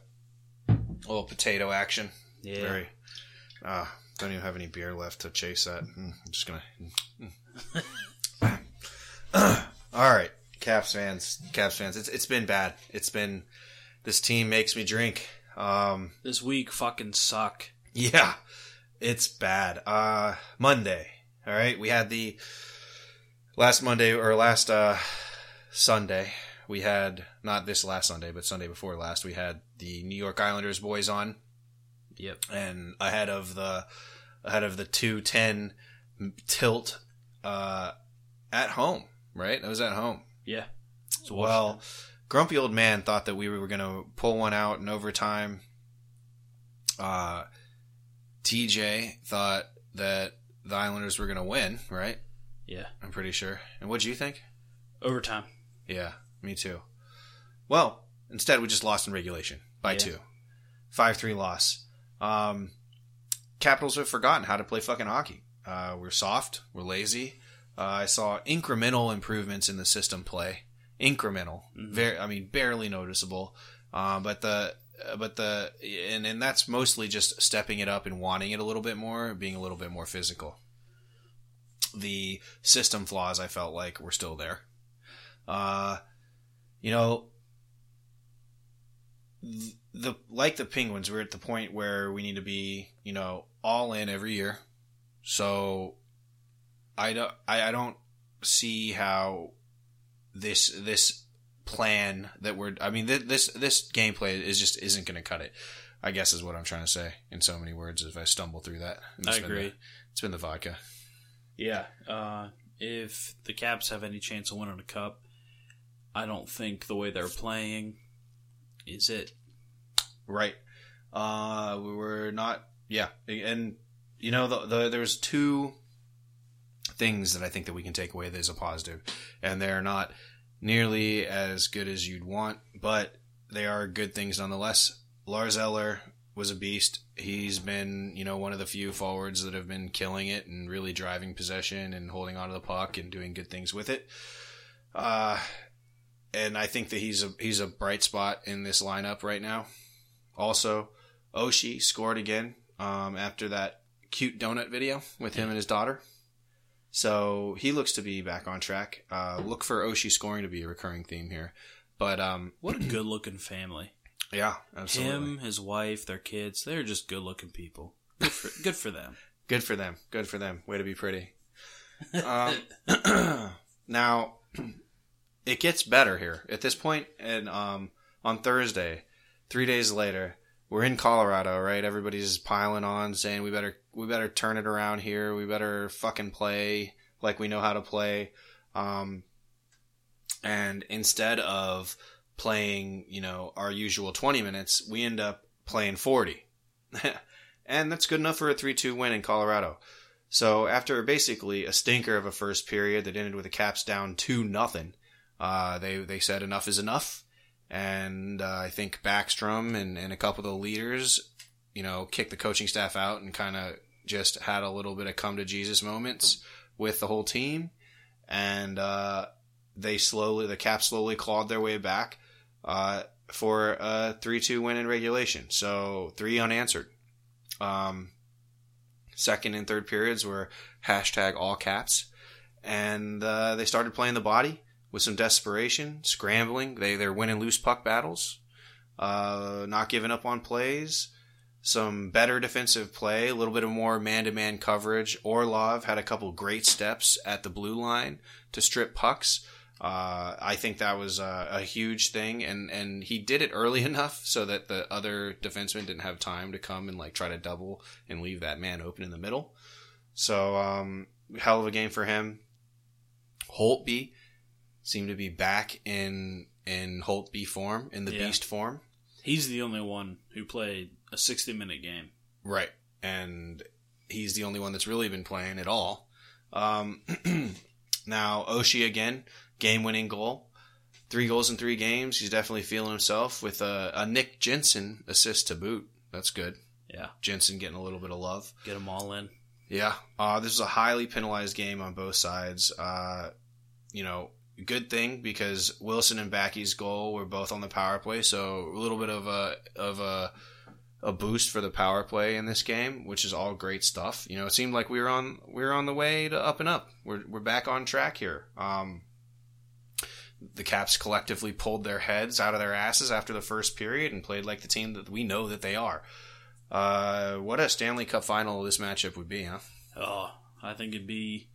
a little potato action. Yeah. Very. Uh, don't even have any beer left to chase that. Mm, I'm just gonna. mm. All right, Caps fans, Caps fans. It's it's been bad. It's been. This team makes me drink. Um, This week fucking suck. yeah, it's bad. Uh, Monday. All right, we had the last Monday or last uh, Sunday. We had not this last Sunday, but Sunday before last. We had the New York Islanders boys on, Yep. and ahead of the ahead of the two ten tilt uh, at home. Right, that was at home. Yeah. Well, grumpy old man thought that we were going to pull one out in overtime. Uh, TJ thought that the Islanders were going to win, right? yeah. I'm pretty sure. And what'd you think? Overtime. Yeah, me too. Well, instead we just lost in regulation by Yeah. two. 5-3 loss. Um, Capitals have forgotten how to play fucking hockey. Uh, we're soft. We're lazy. Uh, I saw incremental improvements in the system play. Incremental. Very, I mean, barely noticeable. Uh, but the, uh, but the, and, and that's mostly just stepping it up and wanting it a little bit more, being a little bit more physical. The system flaws I felt like were still there. Uh, you know, the like the Penguins, we're at the point where we need to be, you know, all in every year. So I don't I, I don't see how this this plan that we're I mean th- this this gameplay is just isn't going to cut it. I guess is what I'm trying to say in so many words. If I stumble through that, It's I been agree. the- it's been the vodka. Yeah. Uh, if the Caps have any chance of winning a cup, I don't think the way they're playing is it. Right. Uh, we were not. Yeah, and you know, the, the there's two things that I think that we can take away that is a positive, and they're not nearly as good as you'd want, but they are good things nonetheless. Lars Eller was a beast. He's been, you know, one of the few forwards that have been killing it and really driving possession and holding onto the puck and doing good things with it. Uh, and I think that he's a he's a bright spot in this lineup right now. Also, Oshie scored again um, after that cute donut video with him and his daughter. So he looks to be back on track. Uh, look for Oshie scoring to be a recurring theme here. But um, What a good looking family. yeah, absolutely. Him, his wife, their kids, they're just good looking people. Good for, good for them. Good for them. Good for them. Way to be pretty. Um, now, it gets better here at this point, and um, on Thursday, three days later, we're in Colorado, right? Everybody's piling on, saying we better we better turn it around here. We better fucking play like we know how to play. Um, and instead of playing, you know, our usual twenty minutes, we end up playing forty, and that's good enough for a three-two win in Colorado. So after basically a stinker of a first period that ended with the Caps down two nothing, uh, they they said enough is enough, and uh, I think Backstrom and, and a couple of the leaders, you know, kicked the coaching staff out and kind of just had a little bit of come to Jesus moments with the whole team, and uh, they slowly the Caps slowly clawed their way back uh, for a three two win in regulation. So three unanswered. Um, second and third periods were hashtag all caps, and uh, they started playing the body with some desperation, scrambling. They they're winning loose puck battles, uh, not giving up on plays. Some better defensive play, a little bit of more man-to-man coverage. Orlov had a couple great steps at the blue line to strip pucks. Uh, I think that was a, a huge thing, and, and he did it early enough so that the other defenseman didn't have time to come and like try to double and leave that man open in the middle. So, um, hell of a game for him. Holtby seemed to be back in in Holtby form, in the Yeah. beast form. He's the only one who played a 60 minute game. Right. And he's the only one that's really been playing at all. Um, now, Oshie again, game winning goal. Three goals in three games. He's definitely feeling himself with a, a Nick Jensen assist to boot. That's good. Yeah. Jensen getting a little bit of love. Get them all in. Yeah. Uh, this is a highly penalized game on both sides. Uh, you know, good thing because Wilson and Backy's goal were both on the power play, so a little bit of a of a a boost for the power play in this game, which is all great stuff. You know, it seemed like we were on we were on the way to up and up. We're we're back on track here. Um, the Caps collectively pulled their heads out of their asses after the first period and played like the team that we know that they are. Uh, what a Stanley Cup final this matchup would be, huh? Oh, I think it'd be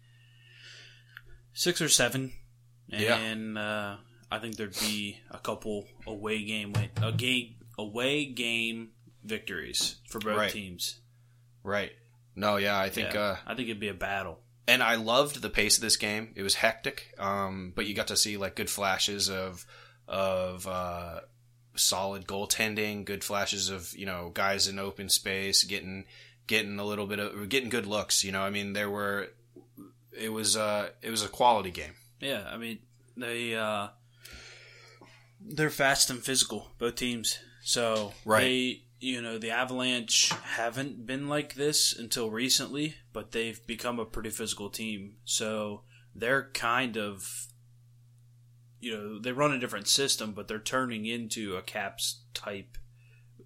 six or seven. Yeah. And uh, I think there'd be a couple away game a game away game victories for both Right. teams. Right. No, yeah, I think Yeah. uh I think it'd be a battle. and I loved the pace of this game. It was hectic, um, but you got to see like good flashes of of uh, solid goaltending, good flashes of you know guys in open space getting getting a little bit of getting good looks. You know, I mean there were it was uh it was a quality game. Yeah, I mean they uh, they're fast and physical, both teams. So Right. they you know the Avalanche haven't been like this until recently, but they've become a pretty physical team. So they're kind of you know they run a different system, but they're turning into a Caps type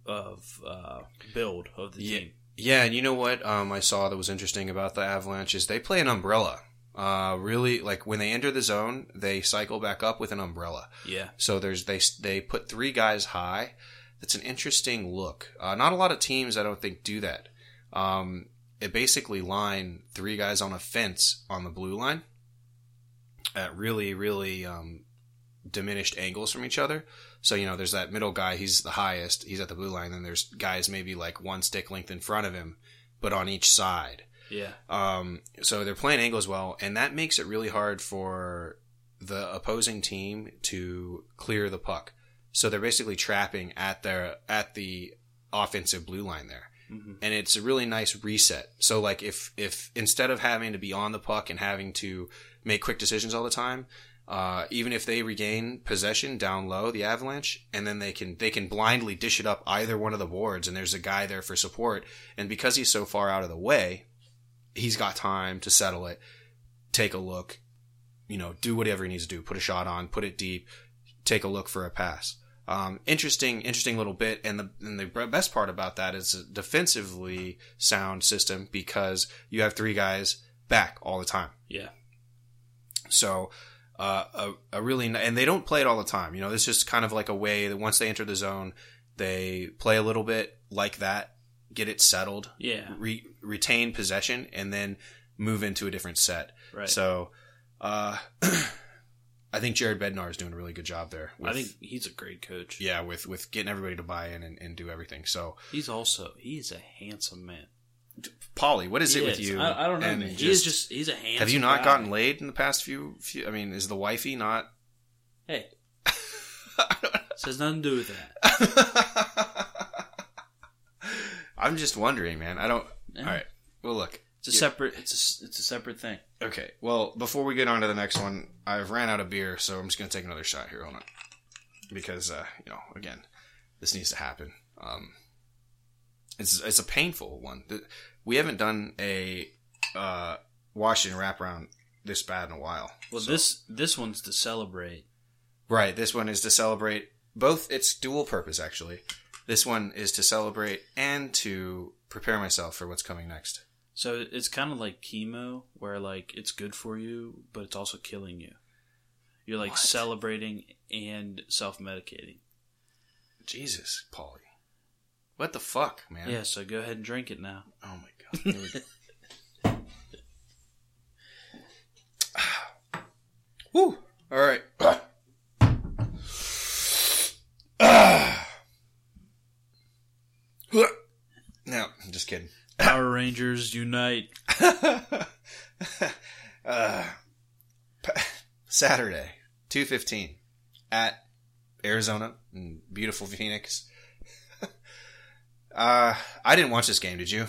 of uh, build of the Yeah. team. Yeah, and you know what um, I saw that was interesting about the Avalanche is they play an umbrella. Uh, really, like when they enter the zone, they cycle back up with an umbrella. Yeah, So there's they they put three guys high. That's an interesting look. Uh, not a lot of teams, I don't think, do that. Um, it basically line three guys on a fence on the blue line at really, really um, diminished angles from each other. So, you know, there's that middle guy, he's the highest, he's at the blue line, and there's guys maybe like one stick length in front of him, but on each side. Yeah. Um, so they're playing angles well, and that makes it really hard for the opposing team to clear the puck. So they're basically trapping at their at the offensive blue line there. Mhm. And it's a really nice reset. So like if if instead of having to be on the puck and having to make quick decisions all the time, uh, even if they regain possession down low, the Avalanche, and then they can they can blindly dish it up either one of the boards, and there's a guy there for support. And because he's so far out of the way, he's got time to settle it, take a look, you know, do whatever he needs to do, put a shot on, put it deep, take a look for a pass. Um, interesting, interesting little bit. And the, and the best part about that is a defensively sound system because you have three guys back all the time. Yeah. So, uh, a, a really, and they don't play it all the time. You know, this is kind of like a way that once they enter the zone, they play a little bit like that, get it settled, Yeah. re- retain possession, and then move into a different set. Right. So, uh, I think Jared Bednar is doing a really good job there. With, I think he's a great coach. yeah, with with getting everybody to buy in and, and do everything. So, He's also he's a handsome man. Paulie, what is He it with you? I, I don't know, and man. he is just he's a handsome. have you not guy. gotten laid in the past few? few I mean, is the wifey not? Hey, this has nothing to do with that. I'm just wondering, man. I don't. Yeah. All right. Well, look. It's a separate. It's a it's a separate thing. Okay. Well, before we get on to the next one, I've ran out of beer, so I'm just gonna take another shot here. Hold on. Because uh, you know, again, this needs to happen. Um, it's it's a painful one. We haven't done a uh, Washington wraparound this bad in a while. Well, So- this this one's to celebrate. Right. This one is to celebrate both. It's dual purpose, actually. This one is to celebrate and to prepare myself for what's coming next. So it's kind of like chemo, where like it's good for you, but it's also killing you. You're like What? celebrating and self medicating. Jesus, Paulie. What the fuck, man? Yeah. So go ahead and drink it now. Oh my god. Here we go. Woo. All right. now, I'm just kidding. Power Rangers unite. uh, Saturday, two fifteen, at Arizona in beautiful Phoenix. uh, I didn't watch this game. Did you?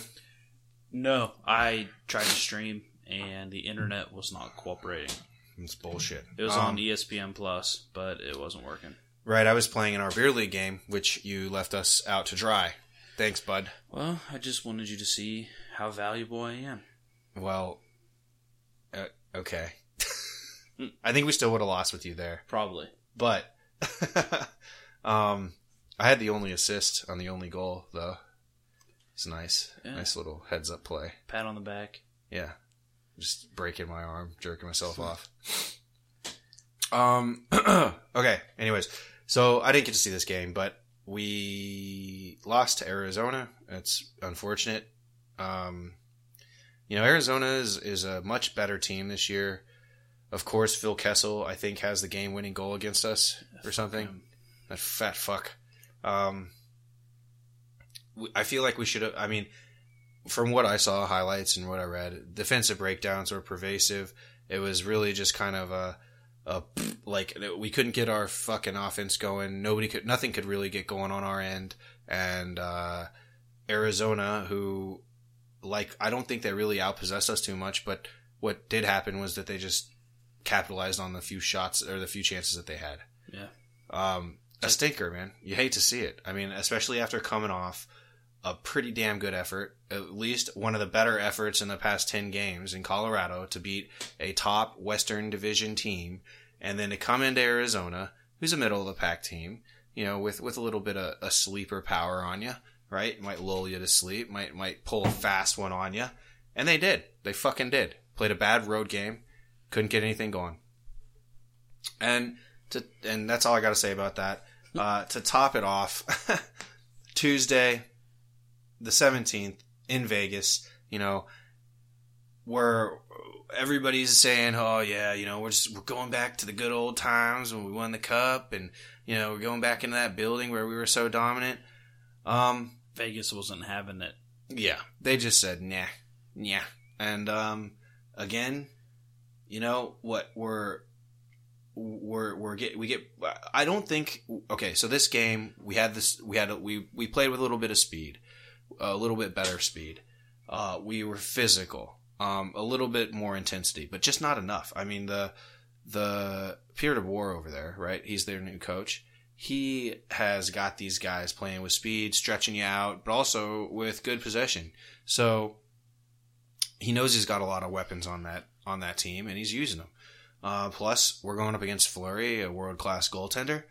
No, I tried to stream and the internet was not cooperating. It's bullshit. It was Um, on ESPN Plus, but it wasn't working. Right, I was playing in our beer league game, which you left us out to dry. Thanks, bud. Well, I just wanted you to see how valuable I am. Well, uh, okay. I think we still would have lost with you there, Probably. but um, I had the only assist on the only goal, though. It's nice, Yeah. nice little heads up play. Pat on the back. Yeah, just breaking my arm, jerking myself off. Um. okay. Anyways, so I didn't get to see this game, but we lost to Arizona. It's unfortunate. Um, you know, Arizona is is a much better team this year. Of course, Phil Kessel, I think, has the game winning goal against us or something. That fat fuck. Um, I feel like we should have. I mean, from what I saw, highlights and what I read, defensive breakdowns were pervasive. It was really just kind of a, a like we couldn't get our fucking offense going. Nobody could, nothing could really get going on our end. And uh, Arizona, who like I don't think they really outpossessed us too much, but what did happen was that they just capitalized on the few shots or the few chances that they had. Yeah. Um, a stinker, man. You hate to see it. I mean, especially after coming off a pretty damn good effort, at least one of the better efforts in the past 10 games in Colorado to beat a top Western Division team, and then to come into Arizona, who's a middle of the pack team, you know, with, with a little bit of a sleeper power on you, right? Might lull you to sleep, might, might pull a fast one on you. And they did. They fucking did. Played a bad road game. Couldn't get anything going. And to, and that's all I got to say about that. Uh, to top it off, Tuesday, the 17th in Vegas, you know, where everybody's saying, "Oh yeah, you know, we're just we're going back to the good old times when we won the cup, and you know, we're going back into that building where we were so dominant." Um, Vegas wasn't having it. yeah, they just said, "Nah, yeah," and um, again, you know what we're we're we're get we get. I don't think okay. So this game we had this we had we we played with a little bit of speed, a little bit better speed. Uh, we were physical, um, a little bit more intensity, but just not enough. I mean the the Peter DeBoer over there, right? He's their new coach. He has got these guys playing with speed, stretching you out, but also with good possession. So he knows he's got a lot of weapons on that on that team, and he's using them. Uh, plus, we're going up against Fleury, a world class goaltender.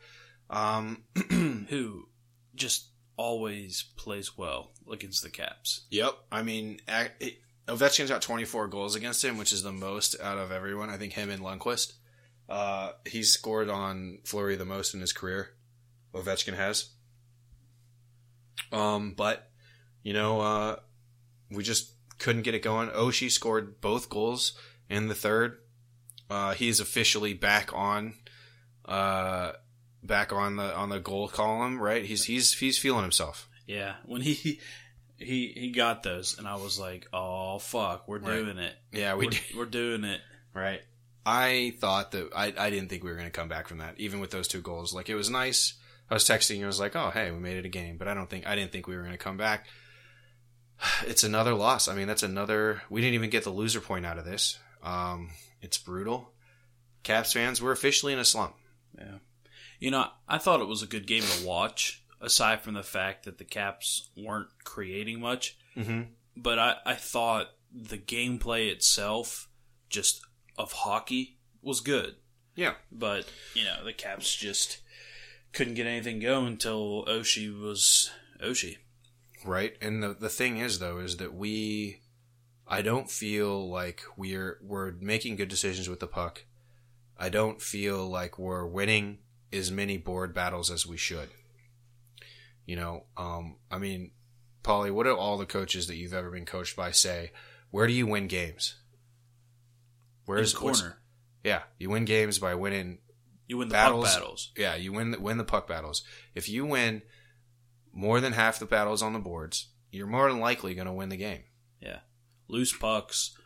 Um, Who just always plays well against the Caps. Yep. I mean, Ovechkin's got 24 goals against him, which is the most out of everyone. I think him and Lundqvist. Uh, he's scored on Fleury the most in his career. Ovechkin has. Um, but you know, uh, we just couldn't get it going. Oshie scored both goals in the third. Uh, is officially back on, uh, back on the on the goal column. Right? He's he's he's feeling himself. Yeah, when he he he got those, and I was like, "Oh fuck, we're doing it. Yeah, we We're, did. we're doing it." Right. I thought that I, I didn't think we were going to come back from that, even with those two goals. Like it was nice. I was texting. I was like, "Oh, hey, we made it a game," but I don't think I didn't think we were going to come back. It's another loss. I mean, that's another. We didn't even get the loser point out of this. Um, it's brutal. Caps fans, we're officially in a slump. Yeah. You know, I thought it was a good game to watch, aside from the fact that the Caps weren't creating much. Mm-hmm. But I, I thought the gameplay itself, just of hockey, was good. Yeah. But, you know, the Caps just couldn't get anything going until Oshie was Oshie. Right. And the the thing is though is that we I don't feel like we're we're making good decisions with the puck. I don't feel like we're winning as many board battles as we should. You know, um I mean, Paulie, what do all the coaches that you've ever been coached by say? Where do you win games? Where's in corner. Yeah, you win games by winning You win the battles- puck battles. yeah, you win the, win the puck battles. If you win more than half the battles on the boards, you're more than likely going to win the game. Yeah. Loose pucks,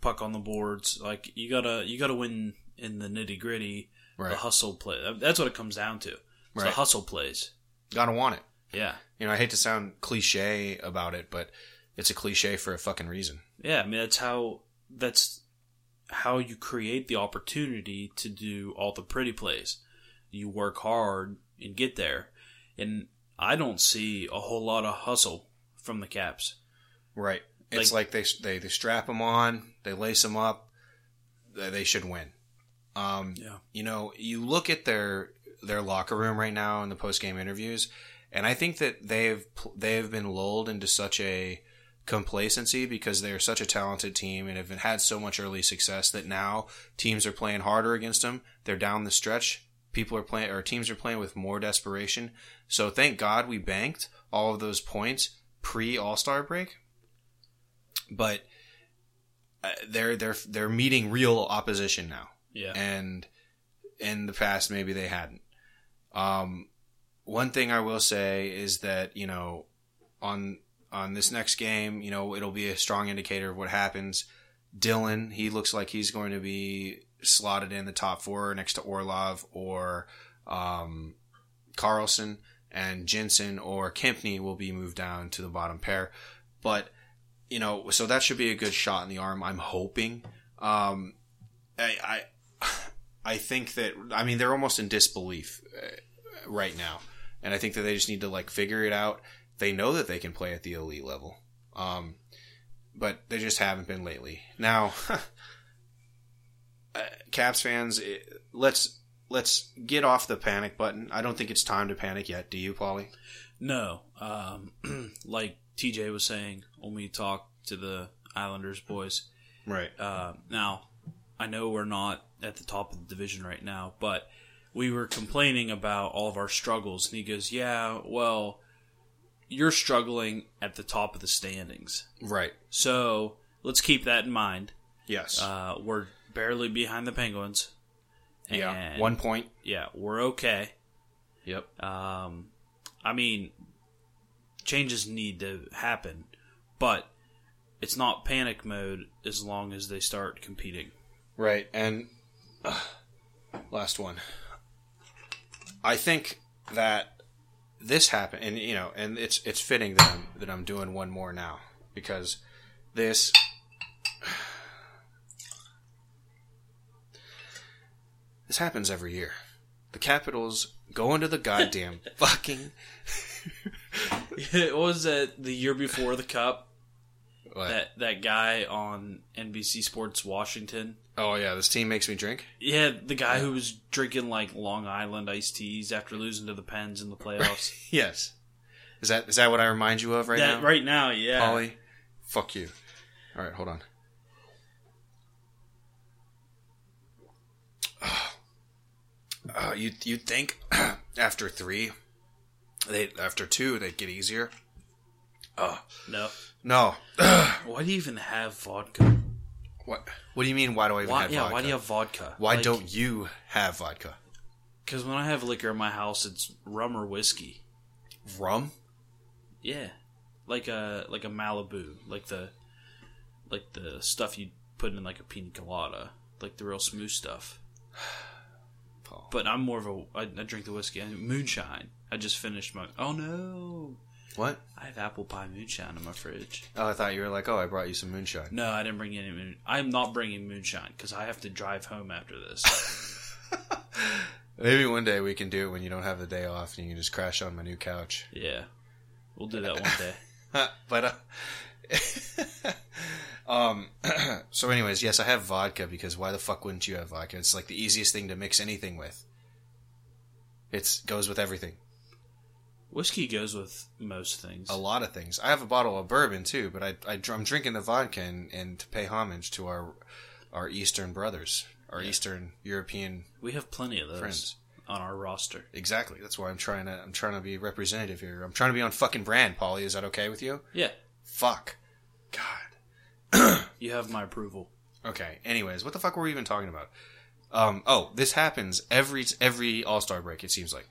puck on the boards. Like you gotta you gotta win in the nitty gritty, Right. the hustle play. That's what it comes down to. It's the hustle plays. Got to want it. Yeah. You know, I hate to sound cliche about it, but it's a cliche for a fucking reason. Yeah, I mean that's how that's how you create the opportunity to do all the pretty plays. You work hard and get there. And I don't see a whole lot of hustle from the Caps. Right. It's like, they, they they strap them on, they lace them up, they, they should win. Um, Yeah. you know, you look at their their locker room right now in the post game interviews, and I think that they've they've been lulled into such a complacency because they're such a talented team and have had so much early success that now teams are playing harder against them. They're down the stretch. People are playing, or teams are playing with more desperation. So thank God we banked all of those points pre All Star break. But uh, they're they're they're meeting real opposition now Yeah. and in the past maybe they hadn't. Um, one thing I will say is that you know on on this next game, you know it'll be a strong indicator of what happens. Dillon, he looks like he's going to be slotted in the top four next to Orlov or um, Carlson, and Jensen or Kempny will be moved down to the bottom pair. But you know, so that should be a good shot in the arm. I'm hoping. Um, I, I I think that I mean they're almost in disbelief uh, right now, and I think that they just need to like figure it out. They know that they can play at the elite level, um, but they just haven't been lately. Now, uh, Caps fans, eh, let's let's get off the panic button. I don't think it's time to panic yet. Do you, Paulie? No, um, like TJ was saying when we talked to the Islanders boys. Right. Uh, now, I know we're not at the top of the division right now, but we were complaining about all of our struggles, and he goes, "Yeah, well, you're struggling at the top of the standings. Right. So let's keep that in mind. Yes. Uh, we're barely behind the Penguins. yeah. One point. Yeah, we're okay. Yep. Um, I mean, changes need to happen, but it's not panic mode as long as they start competing. Right. And uh, last one. I think that this happened, and you know, and it's it's fitting that I'm that I'm doing one more now because this. This happens every year. The Capitals go into the goddamn fucking. what was that the year before the Cup? What? That that guy on NBC Sports Washington. oh yeah, this team makes me drink. Yeah, the guy who was drinking like Long Island iced teas after losing to the Pens in the playoffs. Yes. Is that is that what I remind you of right that now? right now, yeah. Paulie, fuck you. All right, hold on. Uh, you you'd think after three, they after two they'd get easier. Oh No. no! Why do you even have vodka? what What do you mean? Why do I even Why? have Yeah. vodka? Why do you have vodka? Why Like- don't you have vodka? Because when I have liquor in my house, it's rum or whiskey. Rum? Yeah, like a like a Malibu, like the like the stuff you put in like a pina colada, like the real smooth stuff. But I'm more of a I, I drink the whiskey and moonshine. I just finished my. Oh no, What? I have apple pie moonshine in my fridge. Oh, I thought you were like, oh, I brought you some moonshine. No, I didn't bring any moon. I'm not bringing moonshine because I have to drive home after this. Maybe one day we can do it when you don't have the day off and you can just crash on my new couch. yeah, we'll do that one day. but uh, um so anyways yes i have vodka because why the fuck wouldn't you have vodka it's like the easiest thing to mix anything with it goes with everything Whiskey goes with most things. a lot of things i have a bottle of bourbon too but i, I am drinking the vodka and, and to pay homage to our our eastern brothers our eastern european We have plenty of those Friends. on our roster. exactly that's why i'm trying to i'm trying to be representative here i'm trying to be on fucking brand paulie is that okay with you Yeah, fuck god you have my approval. Okay. Anyways, what the fuck were we even talking about? Um, oh, this happens every every All Star break. It seems like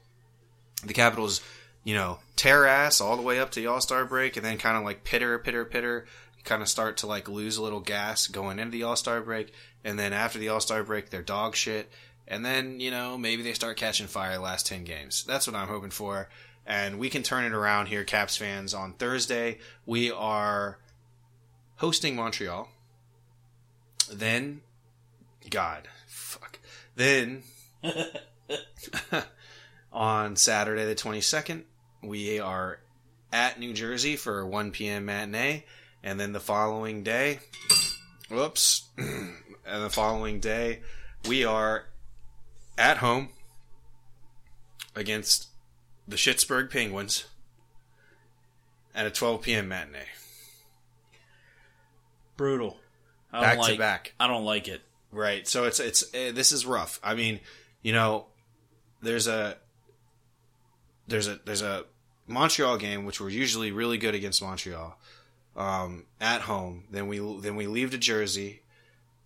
the Capitals, you know, tear ass all the way up to the All Star break, and then kind of like pitter, pitter, pitter, kind of start to like lose a little gas going into the All Star break, and then after the All Star break, they're dog shit, and then you know maybe they start catching fire the last ten games. That's what I'm hoping for, and we can turn it around here, Caps fans. On Thursday, we are hosting Montreal. Then, God, fuck. Then, on Saturday the 22nd, we are at New Jersey for a 1 p.m. matinee. And then the following day, whoops, and the following day, we are at home against the Schittsburg Penguins at a 12 p.m. matinee. Brutal. I Back don't to like, back. I don't like it. Right. So it's it's uh, this is rough. I mean, you know, there's a there's a there's a Montreal game which we're usually really good against Montreal um, at home. Then we then we leave to Jersey.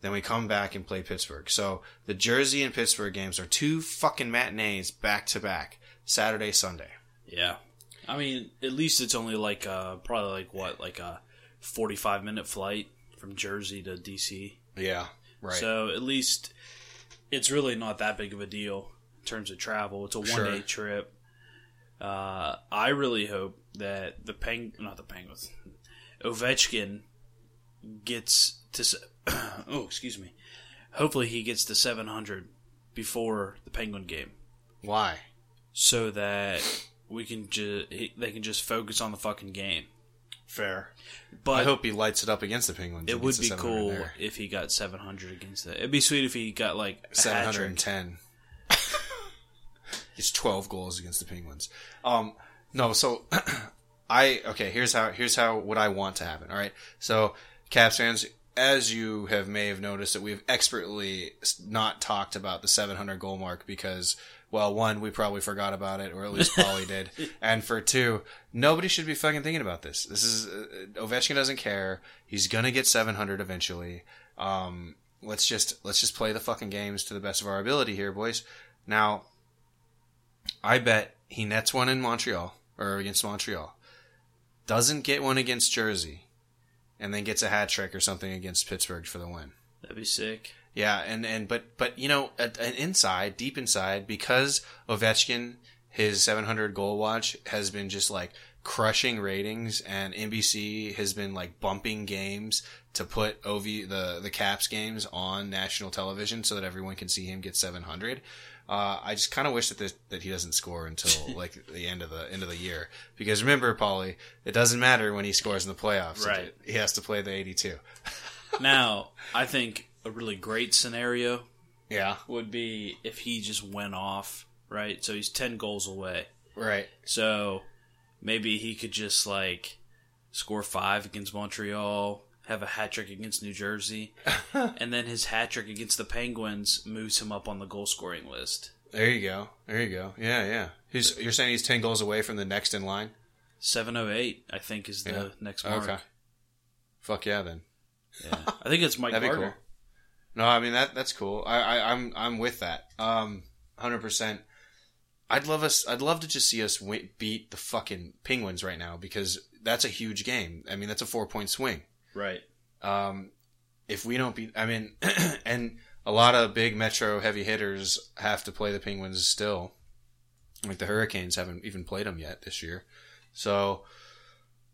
Then we come back and play Pittsburgh. So the Jersey and Pittsburgh games are two fucking matinees back to back, Saturday Sunday. Yeah. I mean, at least it's only like uh probably like what like a forty-five minute flight from Jersey to DC. Yeah. Right. So at least it's really not that big of a deal in terms of travel. It's a one Sure. day trip. Uh, I really hope that the Peng, not the Penguins, Ovechkin gets to. Se- oh, excuse me. Hopefully, he gets to 700 before the Penguin game. Why? So that we can just they can just focus on the fucking game. Fair, but I hope he lights it up against the Penguins. It would be cool there. if he got 700 against that. It'd be sweet if he got like 710. It's twelve goals against the Penguins. Um, no, so I okay. Here's how. Here's how. What I want to happen. All right. So, Caps fans, as you have may have noticed that we've expertly not talked about the 700 goal mark because well, one, we probably forgot about it, or at least Paulie did, and for two, nobody should be fucking thinking about this. This is uh, Ovechkin doesn't care. He's gonna get 700 eventually. Um, let's just let's just play the fucking games to the best of our ability here, boys. Now, I bet he nets one in Montreal or against Montreal, doesn't get one against Jersey, and then gets a hat trick or something against Pittsburgh for the win. That'd be sick. Yeah, and and but but you know, at, at inside, deep inside, because Ovechkin, his 700 goal watch has been just like crushing ratings, and NBC has been like bumping games to put OV the the Caps games on national television so that everyone can see him get 700. Uh, I just kind of wish that this, that he doesn't score until like the end of the end of the year because remember, Paulie, it doesn't matter when he scores in the playoffs. Right. He has to play the 82. Now, I think a really great scenario Yeah. would be if he just went off, right? So he's 10 goals away. Right. So maybe he could just like score five against Montreal, have a hat trick against New Jersey, and then his hat trick against the Penguins moves him up on the goal scoring list. There you go. There you go. Yeah, yeah. He's, you're saying he's 10 goals away from the next in line? 708, I think, is the Yeah. next mark. Okay. Fuck yeah, then. Yeah. I think it's Mike That'd be Gartner. cool. No, I mean that that's cool. I, I I'm I'm with that. Um, hundred percent. I'd love us. I'd love to just see us win, beat the fucking Penguins right now because that's a huge game. I mean, that's a four point swing. Right. Um, if we don't beat, I mean, and a lot of big Metro heavy hitters have to play the Penguins still. Like the Hurricanes haven't even played them yet this year, so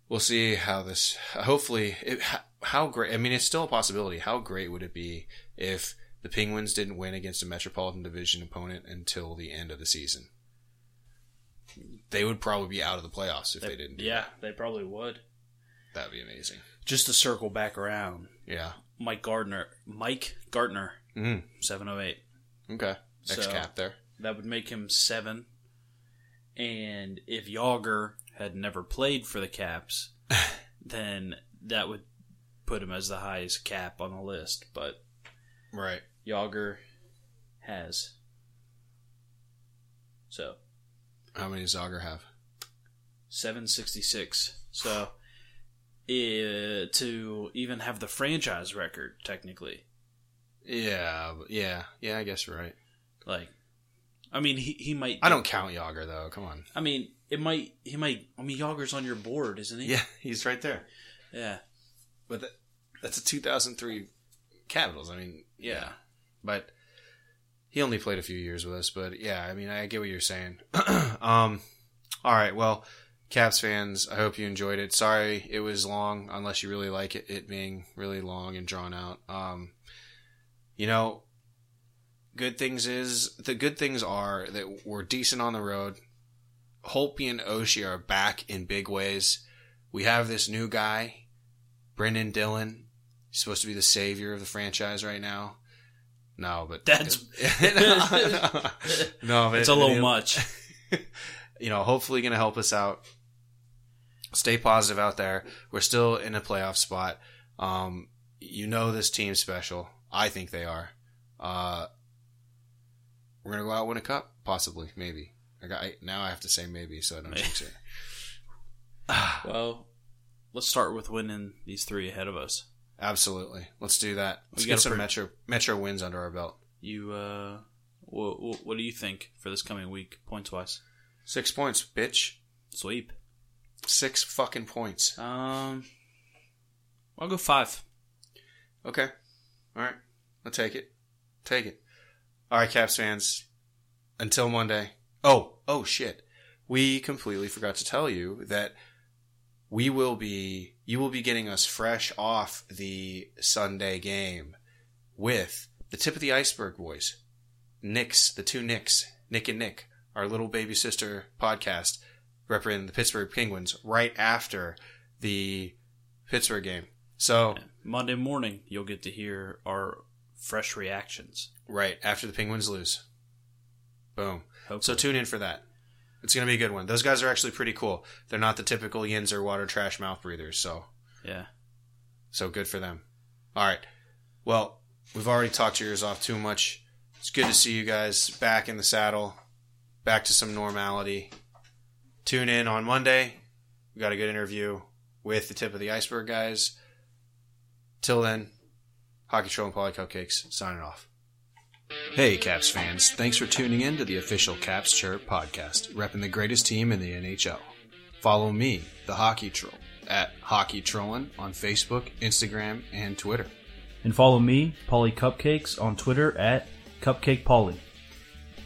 we'll see how this. Hopefully, it, how, great. I mean, it's still a possibility. How great would it be if the Penguins didn't win against a Metropolitan Division opponent until the end of the season? They would probably be out of the playoffs if they, didn't. Do Yeah, they probably would. that'd be amazing. Just to circle back around, Yeah. Mike Gartner, Mike Gartner, Mm. 708. Okay. X So- cap there. That would make him seven. And if Jagr had never played for the Caps, then that would put him as the highest cap on the list. But Right. Jagr has. So, How many does Jagr have? 766. So, eh, to even have the franchise record, technically, Yeah, yeah, yeah. I guess you're right. like, I mean, he, he might. I don't count Jagr though. Come on. I mean, it might. He might. I mean, Jagr's on your board, isn't he? Yeah, he's right there. Yeah. But that, that's a 2003 Capitals. I mean, yeah. But he only played a few years with us. But yeah, I mean, I get what you're saying. um, all right. Well, Caps fans, I hope you enjoyed it. Sorry it was long, unless you really like it, it being really long and drawn out. Um, you know, good things is the good things are that we're decent on the road. Holtby and Oshie are back in big ways. We have this new guy, Brendan Dillon. He's supposed to be the savior of the franchise right now. No, but That's- no, but It's a little know, much. You know, hopefully, going to help us out. Stay positive out there. We're still in a playoff spot. Um, you know this team's special. I think they are. Uh, we're gonna go out and win a cup, possibly, maybe. I got I, now. I have to say maybe, so I don't jinx it. Well, let's start with winning these three ahead of us. Absolutely. Let's do that. Let's We get some pre- metro metro wins under our belt. You, uh, what, what do you think for this coming week, points wise? Six points, bitch. Sweep. Six fucking points. Um, I'll go five. Okay. All right. I'll take it. Take it. All right, Caps fans. Until Monday. Oh, oh shit. We completely forgot to tell you that we will be, you will be getting us fresh off the Sunday game with the tip of the iceberg boys. Nicks, the two Nicks, Nick and Nick, our little baby sister podcast representing the Pittsburgh Penguins right after the Pittsburgh game. So, Monday morning, you'll get to hear our fresh reactions. Right, after the Penguins lose. Boom. Hopefully. So tune in for that. It's going to be a good one. Those guys are actually pretty cool. They're not the typical Yinzer water trash mouth breathers, so yeah. so good for them. All right. Well, we've already talked your ears off too much. It's good to see you guys back in the saddle. back to some normality. Tune in on Monday. We got a good interview with the tip of the iceberg guys. Till then, Hockey Troll and Paulie Cupcakes signing off. Hey, Caps fans. Thanks for tuning in to the official Caps Chirp podcast, repping the greatest team in the NHL. Follow me, the Hockey Troll, at Hockey Trollin on Facebook, Instagram, and Twitter. And follow me, Paulie Cupcakes, on Twitter at Cupcake Paulie.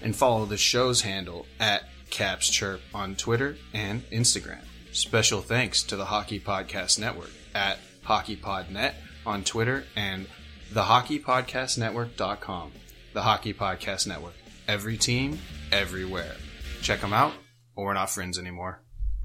And follow the show's handle at Caps Chirp on Twitter and Instagram. Special thanks to the Hockey Podcast Network at HockeyPodNet on Twitter and thehockeypodcastnetwork.com. The Hockey Podcast Network. Every team, everywhere. Check them out, or we're not friends anymore.